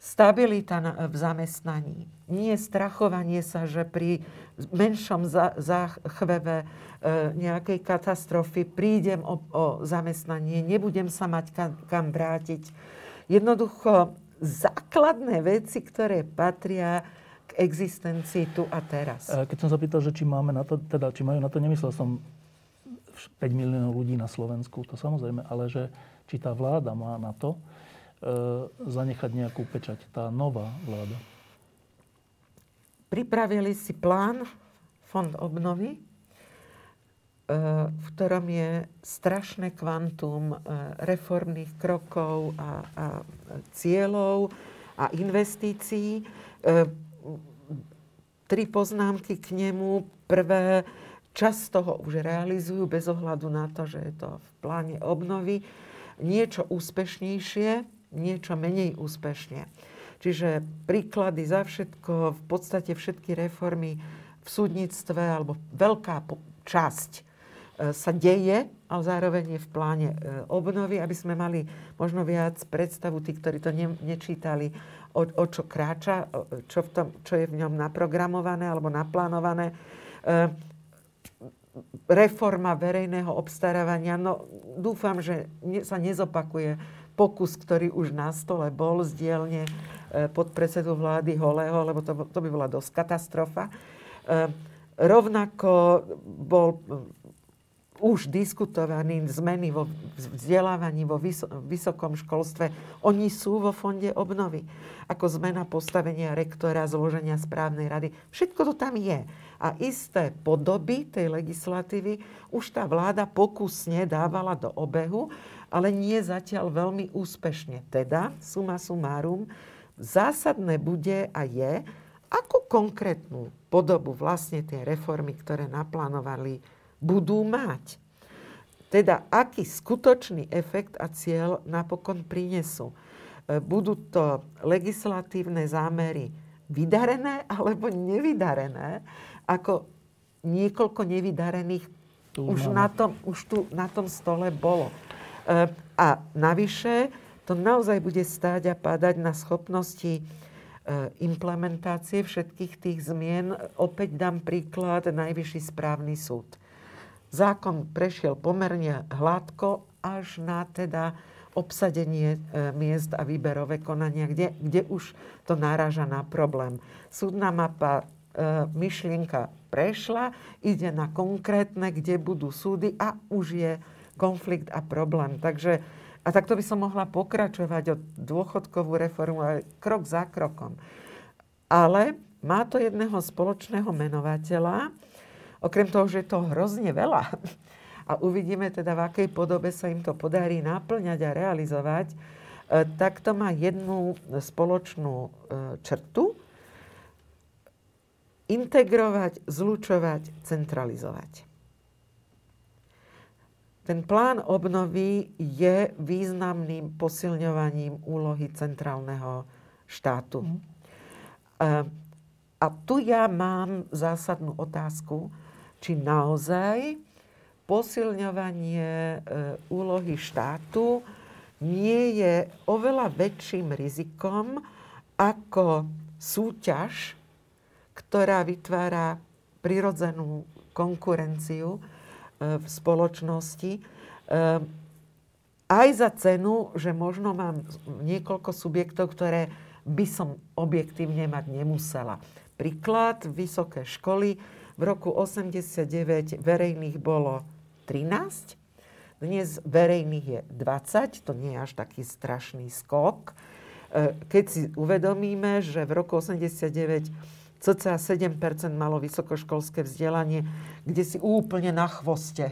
stabilita v zamestnaní. Nie strachovanie sa, že pri menšom záchveve e, nejakej katastrofy prídem o, o zamestnanie, nebudem sa mať kam, kam vrátiť. Jednoducho základné veci, ktoré patria k existencii tu a teraz. E, keď som sa že či máme na to, teda či majú na to, nemyslel som 5 miliónov ľudí na Slovensku, to samozrejme, ale že či tá vláda má na to, E, zanechať nejakú pečať, tá nová vláda? Pripravili si plán Fond obnovy, e, v ktorom je strašné kvantum e, reformných krokov a, a cieľov a investícií. Tri poznámky k nemu. Prvé, čas toho už realizujú bez ohľadu na to, že je to v pláne obnovy. Niečo úspešnejšie, niečo menej úspešne. Čiže príklady za všetko, v podstate všetky reformy v súdnictve, alebo veľká časť e, sa deje, ale zároveň je v pláne e, obnovy, aby sme mali možno viac predstavu, tí, ktorí to ne, nečítali, o, o čo kráča, čo, v tom, čo je v ňom naprogramované alebo naplánované. E, reforma verejného obstarávania, no dúfam, že sa nezopakuje pokus, ktorý už na stole bol z dielne e, podpredsedu vlády Holého, lebo to, to by bola dosť katastrofa. E, rovnako bol e, už diskutovaný zmeny vo vzdelávaní vo vysokom školstve. Oni sú vo fonde obnovy. Ako zmena postavenia rektora, zloženia správnej rady. Všetko to tam je. A isté podoby tej legislatívy už tá vláda pokusne dávala do obehu ale nie zatiaľ veľmi úspešne. Teda, suma sumárum, zásadné bude a je, ako konkrétnu podobu vlastne tie reformy, ktoré naplánovali, budú mať. Teda, aký skutočný efekt a cieľ napokon prinesú. E, budú to legislatívne zámery vydarené alebo nevydarené, ako niekoľko nevydarených tu už, na tom, už tu na tom stole bolo. Eh, a navyše to naozaj bude stáť a padať na schopnosti eh, implementácie všetkých tých zmien. Opäť dám príklad Najvyšší správny súd. Zákon prešiel pomerne hladko až na teda obsadenie eh, miest a výberové konania, kde, kde už to náraža na problém. Súdna mapa, myšlienka prešla, ide na konkrétne, kde budú súdy a už je konflikt a problém. Takže, a takto by som mohla pokračovať o dôchodkovú reformu aj krok za krokom. Ale má to jedného spoločného menovateľa, okrem toho, že je to hrozne veľa. A uvidíme teda, v akej podobe sa im to podarí naplňať a realizovať. E, tak to má jednu spoločnú e, črtu. Integrovať, zlučovať, centralizovať. Ten plán obnovy je významným posilňovaním úlohy centrálneho štátu. Mm. A tu ja mám zásadnú otázku, či naozaj posilňovanie e, úlohy štátu nie je oveľa väčším rizikom ako súťaž, ktorá vytvára prirodzenú konkurenciu v spoločnosti. E, aj za cenu, že možno mám niekoľko subjektov, ktoré by som objektívne mať nemusela. Príklad, vysoké školy. V roku 89 verejných bolo 13, dnes verejných je 20, to nie je až taký strašný skok. E, keď si uvedomíme, že v roku 89 cca 7 malo vysokoškolské vzdelanie, kde si úplne na chvoste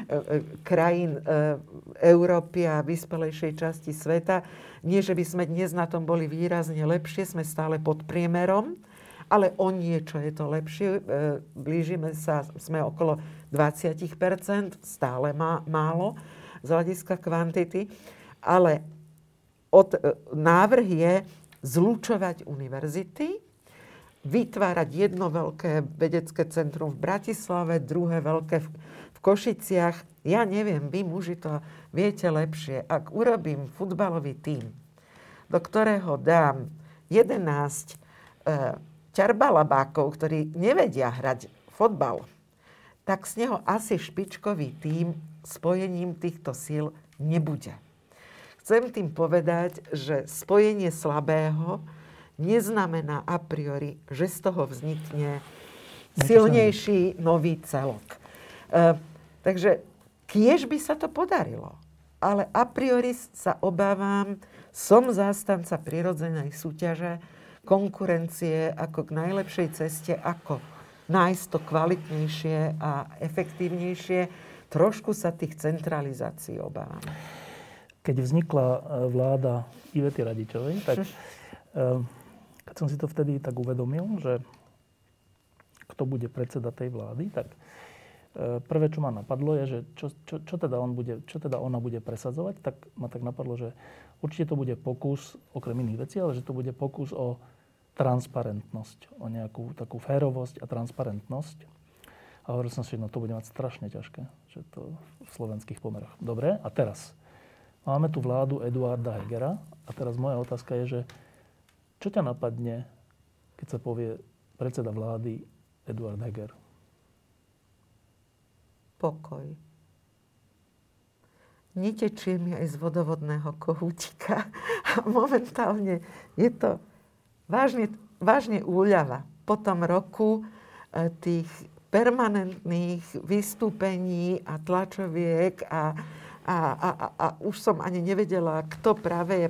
krajín e, Európy a vyspelejšej časti sveta. Nie, že by sme dnes na tom boli výrazne lepšie, sme stále pod priemerom, ale o niečo je to lepšie. E, blížime sa, sme okolo 20% stále má, málo z hľadiska kvantity, ale od, e, návrh je zlučovať univerzity, vytvárať jedno veľké vedecké centrum v Bratislave, druhé veľké v, v Košiciach. Ja neviem, vy muži to viete lepšie. Ak urobím futbalový tím do ktorého dám 11 e, ťarbalabákov, ktorí nevedia hrať fotbal, tak z neho asi špičkový tým spojením týchto síl nebude. Chcem tým povedať, že spojenie slabého neznamená a priori, že z toho vznikne silnejší nový celok. E, takže kiež by sa to podarilo. Ale a priori sa obávam, som zástanca prirodzenej súťaže, konkurencie ako k najlepšej ceste, ako nájsť to kvalitnejšie a efektívnejšie. Trošku sa tých centralizácií obávam keď vznikla e, vláda Ivety Radičovej, tak keď som si to vtedy tak uvedomil, že kto bude predseda tej vlády, tak e, prvé, čo ma napadlo, je, že čo, čo, čo, teda on bude, čo teda ona bude presadzovať, tak ma tak napadlo, že určite to bude pokus, okrem iných vecí, ale že to bude pokus o transparentnosť, o nejakú takú férovosť a transparentnosť. A hovoril som si, no to bude mať strašne ťažké, že to v slovenských pomeroch. Dobre, a teraz Máme tu vládu Eduarda Hegera a teraz moja otázka je, že čo ťa napadne, keď sa povie predseda vlády Eduard Heger? Pokoj. Netečie mi aj z vodovodného kohútika. Momentálne je to vážne, vážne úľava. Po tom roku e, tých permanentných vystúpení a tlačoviek a a, a, a, a už som ani nevedela, kto práve je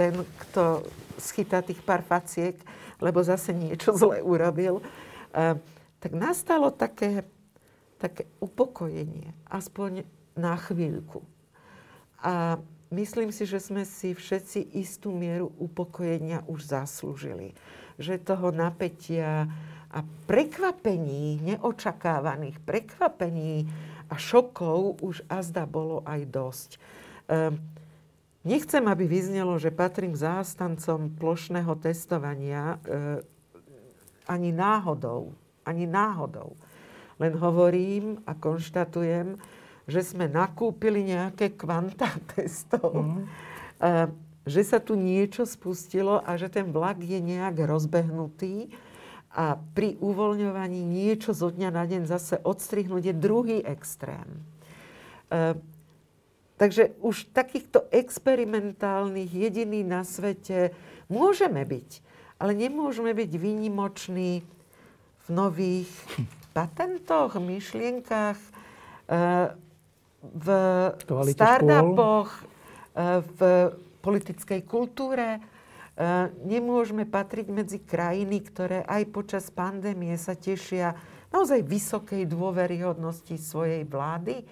ten, kto schytá tých pár faciek, lebo zase niečo zle urobil. Uh, tak nastalo také, také upokojenie, aspoň na chvíľku. A myslím si, že sme si všetci istú mieru upokojenia už zaslúžili. Že toho napätia a prekvapení, neočakávaných prekvapení, a šokov už azda bolo aj dosť. Ehm, nechcem, aby vyznelo, že patrím zástancom plošného testovania ehm, ani náhodou. Ani náhodou. Len hovorím a konštatujem, že sme nakúpili nejaké kvanta testov. Mm. Že sa tu niečo spustilo a že ten vlak je nejak rozbehnutý a pri uvoľňovaní niečo zo dňa na deň zase odstrihnúť je druhý extrém. E, takže už takýchto experimentálnych, jediný na svete môžeme byť, ale nemôžeme byť výnimoční v nových patentoch, myšlienkach, e, v startupoch, e, v politickej kultúre. E, nemôžeme patriť medzi krajiny, ktoré aj počas pandémie sa tešia naozaj vysokej dôveryhodnosti svojej vlády.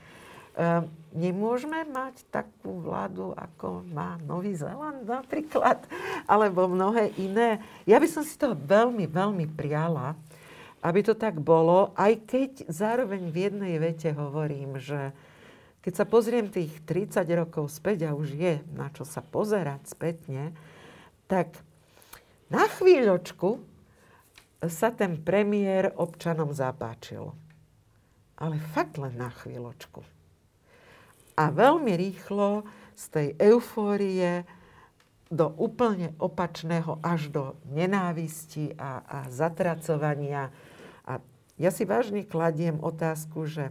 E, nemôžeme mať takú vládu, ako má Nový Zéland napríklad, alebo mnohé iné. Ja by som si to veľmi, veľmi priala, aby to tak bolo, aj keď zároveň v jednej vete hovorím, že keď sa pozriem tých 30 rokov späť a už je na čo sa pozerať spätne, tak na chvíľočku sa ten premiér občanom zapáčil. Ale fakt len na chvíľočku. A veľmi rýchlo z tej eufórie do úplne opačného až do nenávisti a, a zatracovania. A ja si vážne kladiem otázku, že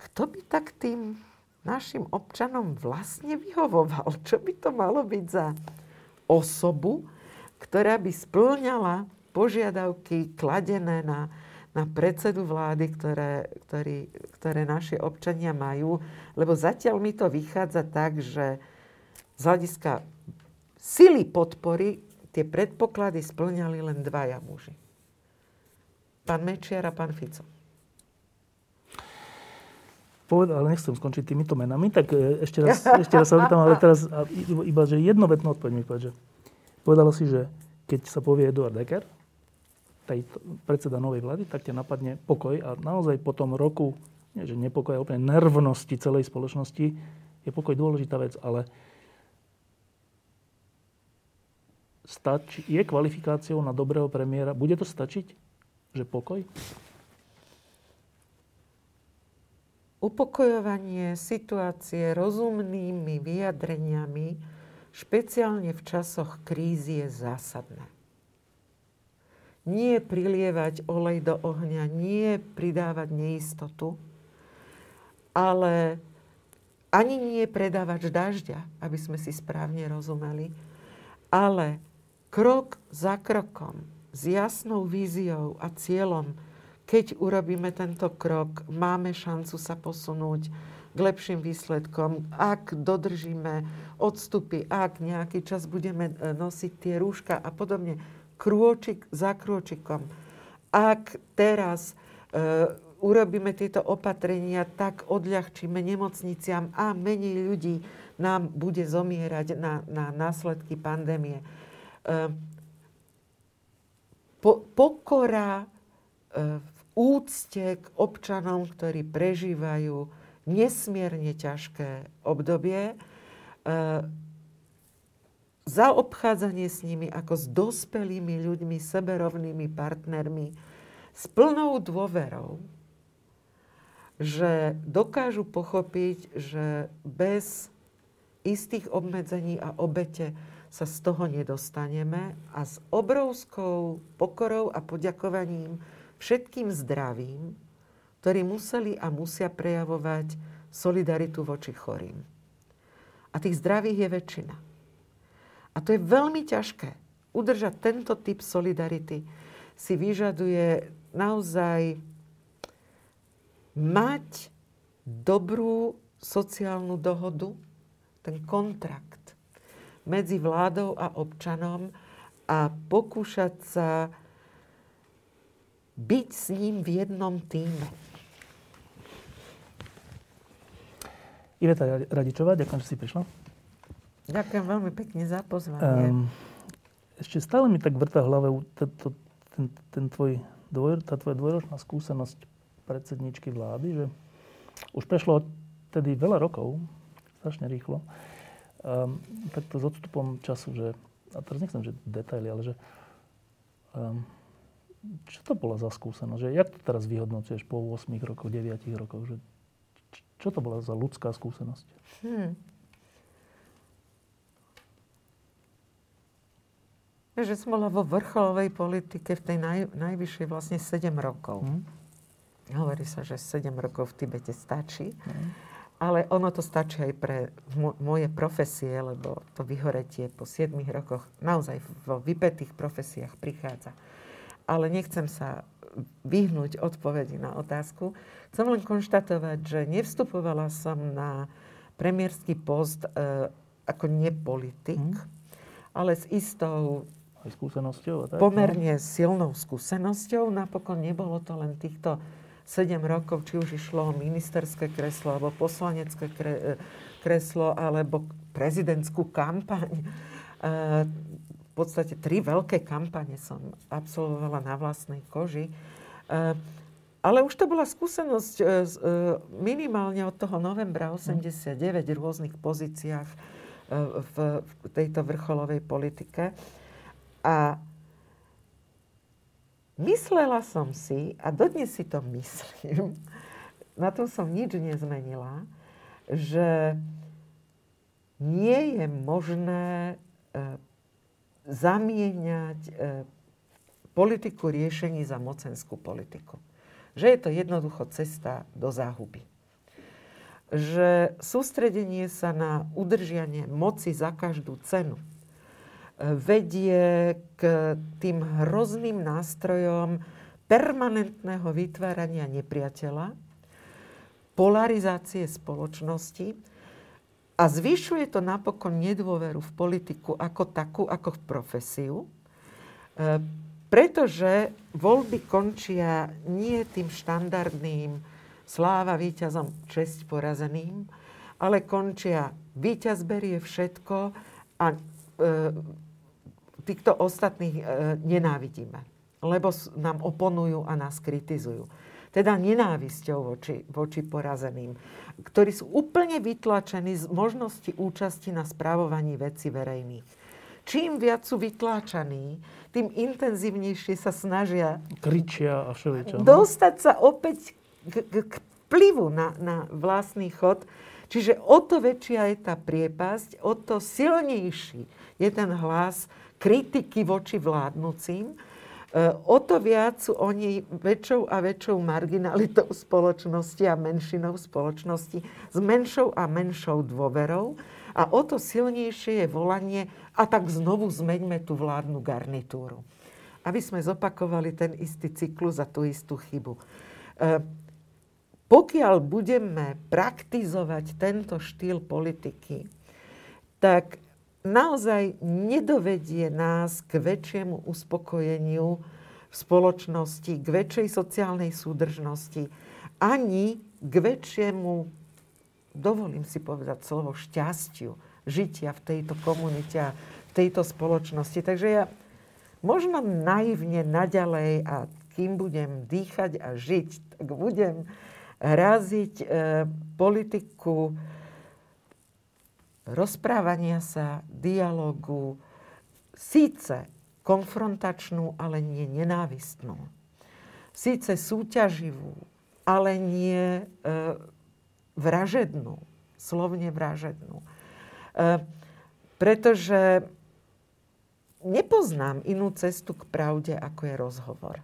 kto by tak tým našim občanom vlastne vyhovoval? Čo by to malo byť za osobu, ktorá by splňala požiadavky kladené na, na predsedu vlády, ktoré, ktorý, ktoré naši občania majú. Lebo zatiaľ mi to vychádza tak, že z hľadiska sily podpory tie predpoklady splňali len dvaja muži. Pán Mečiar a pán Fico. Povedal, ale nechcem skončiť týmito menami, tak e, ešte raz, ešte raz sa opýtam, ale teraz iba, že jednovetnú odpoveď mi povedať, že povedalo si, že keď sa povie Eduard Decker, tej predseda novej vlády, tak ťa napadne pokoj a naozaj po tom roku, nie že nepokoj, úplne nervnosti celej spoločnosti, je pokoj dôležitá vec, ale stač, je kvalifikáciou na dobrého premiéra, bude to stačiť, že pokoj? upokojovanie situácie rozumnými vyjadreniami špeciálne v časoch krízy je zásadné. Nie prilievať olej do ohňa, nie pridávať neistotu, ale ani nie predávač dažďa, aby sme si správne rozumeli, ale krok za krokom, s jasnou víziou a cieľom, keď urobíme tento krok, máme šancu sa posunúť k lepším výsledkom, ak dodržíme odstupy, ak nejaký čas budeme e, nosiť tie rúška a podobne, krôčik za krôčikom. Ak teraz e, urobíme tieto opatrenia, tak odľahčíme nemocniciam a menej ľudí nám bude zomierať na, na následky pandémie. E, po, pokora e, v úcte k občanom, ktorí prežívajú nesmierne ťažké obdobie, e, zaobchádzanie s nimi ako s dospelými ľuďmi, seberovnými partnermi, s plnou dôverou, že dokážu pochopiť, že bez istých obmedzení a obete sa z toho nedostaneme a s obrovskou pokorou a poďakovaním všetkým zdravým, ktorí museli a musia prejavovať solidaritu voči chorým. A tých zdravých je väčšina. A to je veľmi ťažké. Udržať tento typ solidarity si vyžaduje naozaj mať dobrú sociálnu dohodu, ten kontrakt medzi vládou a občanom a pokúšať sa byť s ním v jednom týme. Iveta Radičová, ďakujem, že si prišla. Ďakujem veľmi pekne za pozvanie. Um, ešte stále mi tak vrta v hlave ten, ten, ten tvoj dvoj, tá tvoja dvojročná skúsenosť predsedničky vlády, že už prešlo tedy veľa rokov, strašne rýchlo, um, takto s odstupom času, že, a teraz nechcem, že detaily, ale že um, čo to bola za skúsenosť? Že, jak to teraz vyhodnocuješ po 8 rokoch, 9 rokoch? Že, čo to bola za ľudská skúsenosť? Hmm. Že som bola vo vrcholovej politike v tej naj, najvyššej vlastne 7 rokov. Hmm. Hovorí sa, že 7 rokov v Tibete stačí. Hmm. Ale ono to stačí aj pre moje profesie, lebo to vyhoretie po 7 rokoch naozaj vo vypetých profesiách prichádza. Ale nechcem sa vyhnúť odpovedi na otázku. Chcem len konštatovať, že nevstupovala som na premiérsky post e, ako nepolitik, mm. ale s istou Aj skúsenosťou, tak, pomerne no? silnou skúsenosťou. Napokon nebolo to len týchto 7 rokov, či už išlo o ministerské kreslo, alebo poslanecké e, kreslo, alebo prezidentskú kampaň. E, v podstate tri veľké kampane som absolvovala na vlastnej koži. Eh, ale už to bola skúsenosť minimálne od toho novembra 89 v rôznych pozíciách v tejto vrcholovej politike. A myslela som si, a dodnes si to myslím, na tom som nič nezmenila, že nie je možné zamieňať e, politiku riešení za mocenskú politiku. Že je to jednoducho cesta do záhuby. Že sústredenie sa na udržianie moci za každú cenu e, vedie k tým hrozným nástrojom permanentného vytvárania nepriateľa, polarizácie spoločnosti, a zvyšuje to napokon nedôveru v politiku ako takú, ako v profesiu, e, pretože voľby končia nie tým štandardným sláva víťazom, česť porazeným, ale končia víťaz berie všetko a e, týchto ostatných e, nenávidíme, lebo nám oponujú a nás kritizujú. Teda nenávisťou voči, voči porazeným ktorí sú úplne vytlačení z možnosti účasti na správovaní veci verejných. Čím viac sú vytláčaní, tým intenzívnejšie sa snažia kričia a všeličo. No. Dostať sa opäť k, k, k plivu na, na vlastný chod. Čiže o to väčšia je tá priepasť, o to silnejší je ten hlas kritiky voči vládnúcim, e, o to viac sú oni väčšou a väčšou marginalitou spoločnosti a menšinou spoločnosti, s menšou a menšou dôverou. A o to silnejšie je volanie, a tak znovu zmeňme tú vládnu garnitúru. Aby sme zopakovali ten istý cyklus a tú istú chybu. E, pokiaľ budeme praktizovať tento štýl politiky, tak naozaj nedovedie nás k väčšiemu uspokojeniu v spoločnosti, k väčšej sociálnej súdržnosti, ani k väčšiemu dovolím si povedať slovo šťastiu, žitia v tejto komunite a v tejto spoločnosti. Takže ja možno naivne naďalej a kým budem dýchať a žiť, tak budem raziť e, politiku rozprávania sa, dialogu, síce konfrontačnú, ale nie nenávistnú. Síce súťaživú, ale nie e, vražednú, slovne vražednú. E, pretože nepoznám inú cestu k pravde, ako je rozhovor.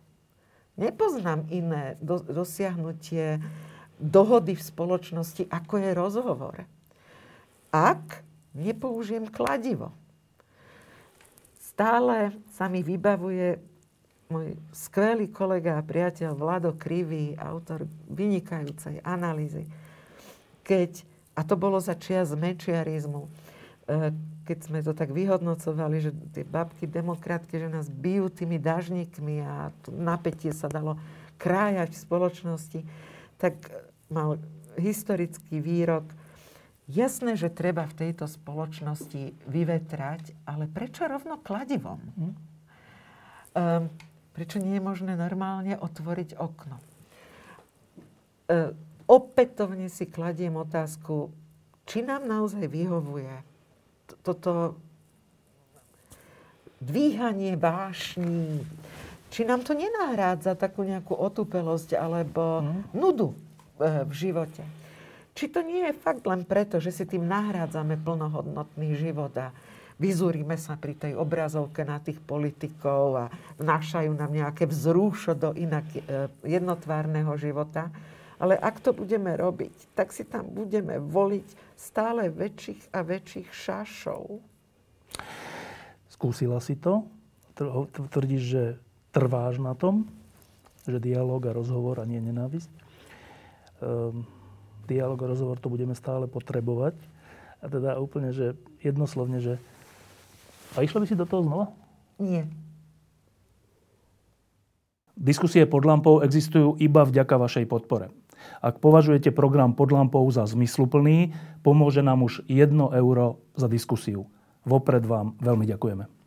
Nepoznám iné do, dosiahnutie dohody v spoločnosti, ako je rozhovor. Ak nepoužijem kladivo. Stále sa mi vybavuje môj skvelý kolega a priateľ Vlado Krivý, autor vynikajúcej analýzy keď, a to bolo za čias mečiarizmu, e, keď sme to tak vyhodnocovali, že tie babky demokratky, že nás bijú tými dažníkmi a to napätie sa dalo krájať v spoločnosti, tak mal historický výrok. Jasné, že treba v tejto spoločnosti vyvetrať, ale prečo rovno kladivom? Hm? Um, prečo nie je možné normálne otvoriť okno? Uh, opätovne si kladiem otázku, či nám naozaj vyhovuje toto dvíhanie vášní, či nám to nenahrádza takú nejakú otupelosť alebo mm. nudu e, v živote. Či to nie je fakt len preto, že si tým nahrádzame plnohodnotný život a vyzúrime sa pri tej obrazovke na tých politikov a vnášajú nám nejaké vzrúšo do inak e, jednotvárneho života. Ale ak to budeme robiť, tak si tam budeme voliť stále väčších a väčších šašov. Skúsila si to? Tvrdíš, že trváš na tom, že dialog a rozhovor a nie nenávisť. Um, dialog a rozhovor to budeme stále potrebovať. A teda úplne, že jednoslovne, že... A išla by si do toho znova? Nie. Diskusie pod lampou existujú iba vďaka vašej podpore. Ak považujete program pod lampou za zmysluplný, pomôže nám už 1 euro za diskusiu. Vopred vám veľmi ďakujeme.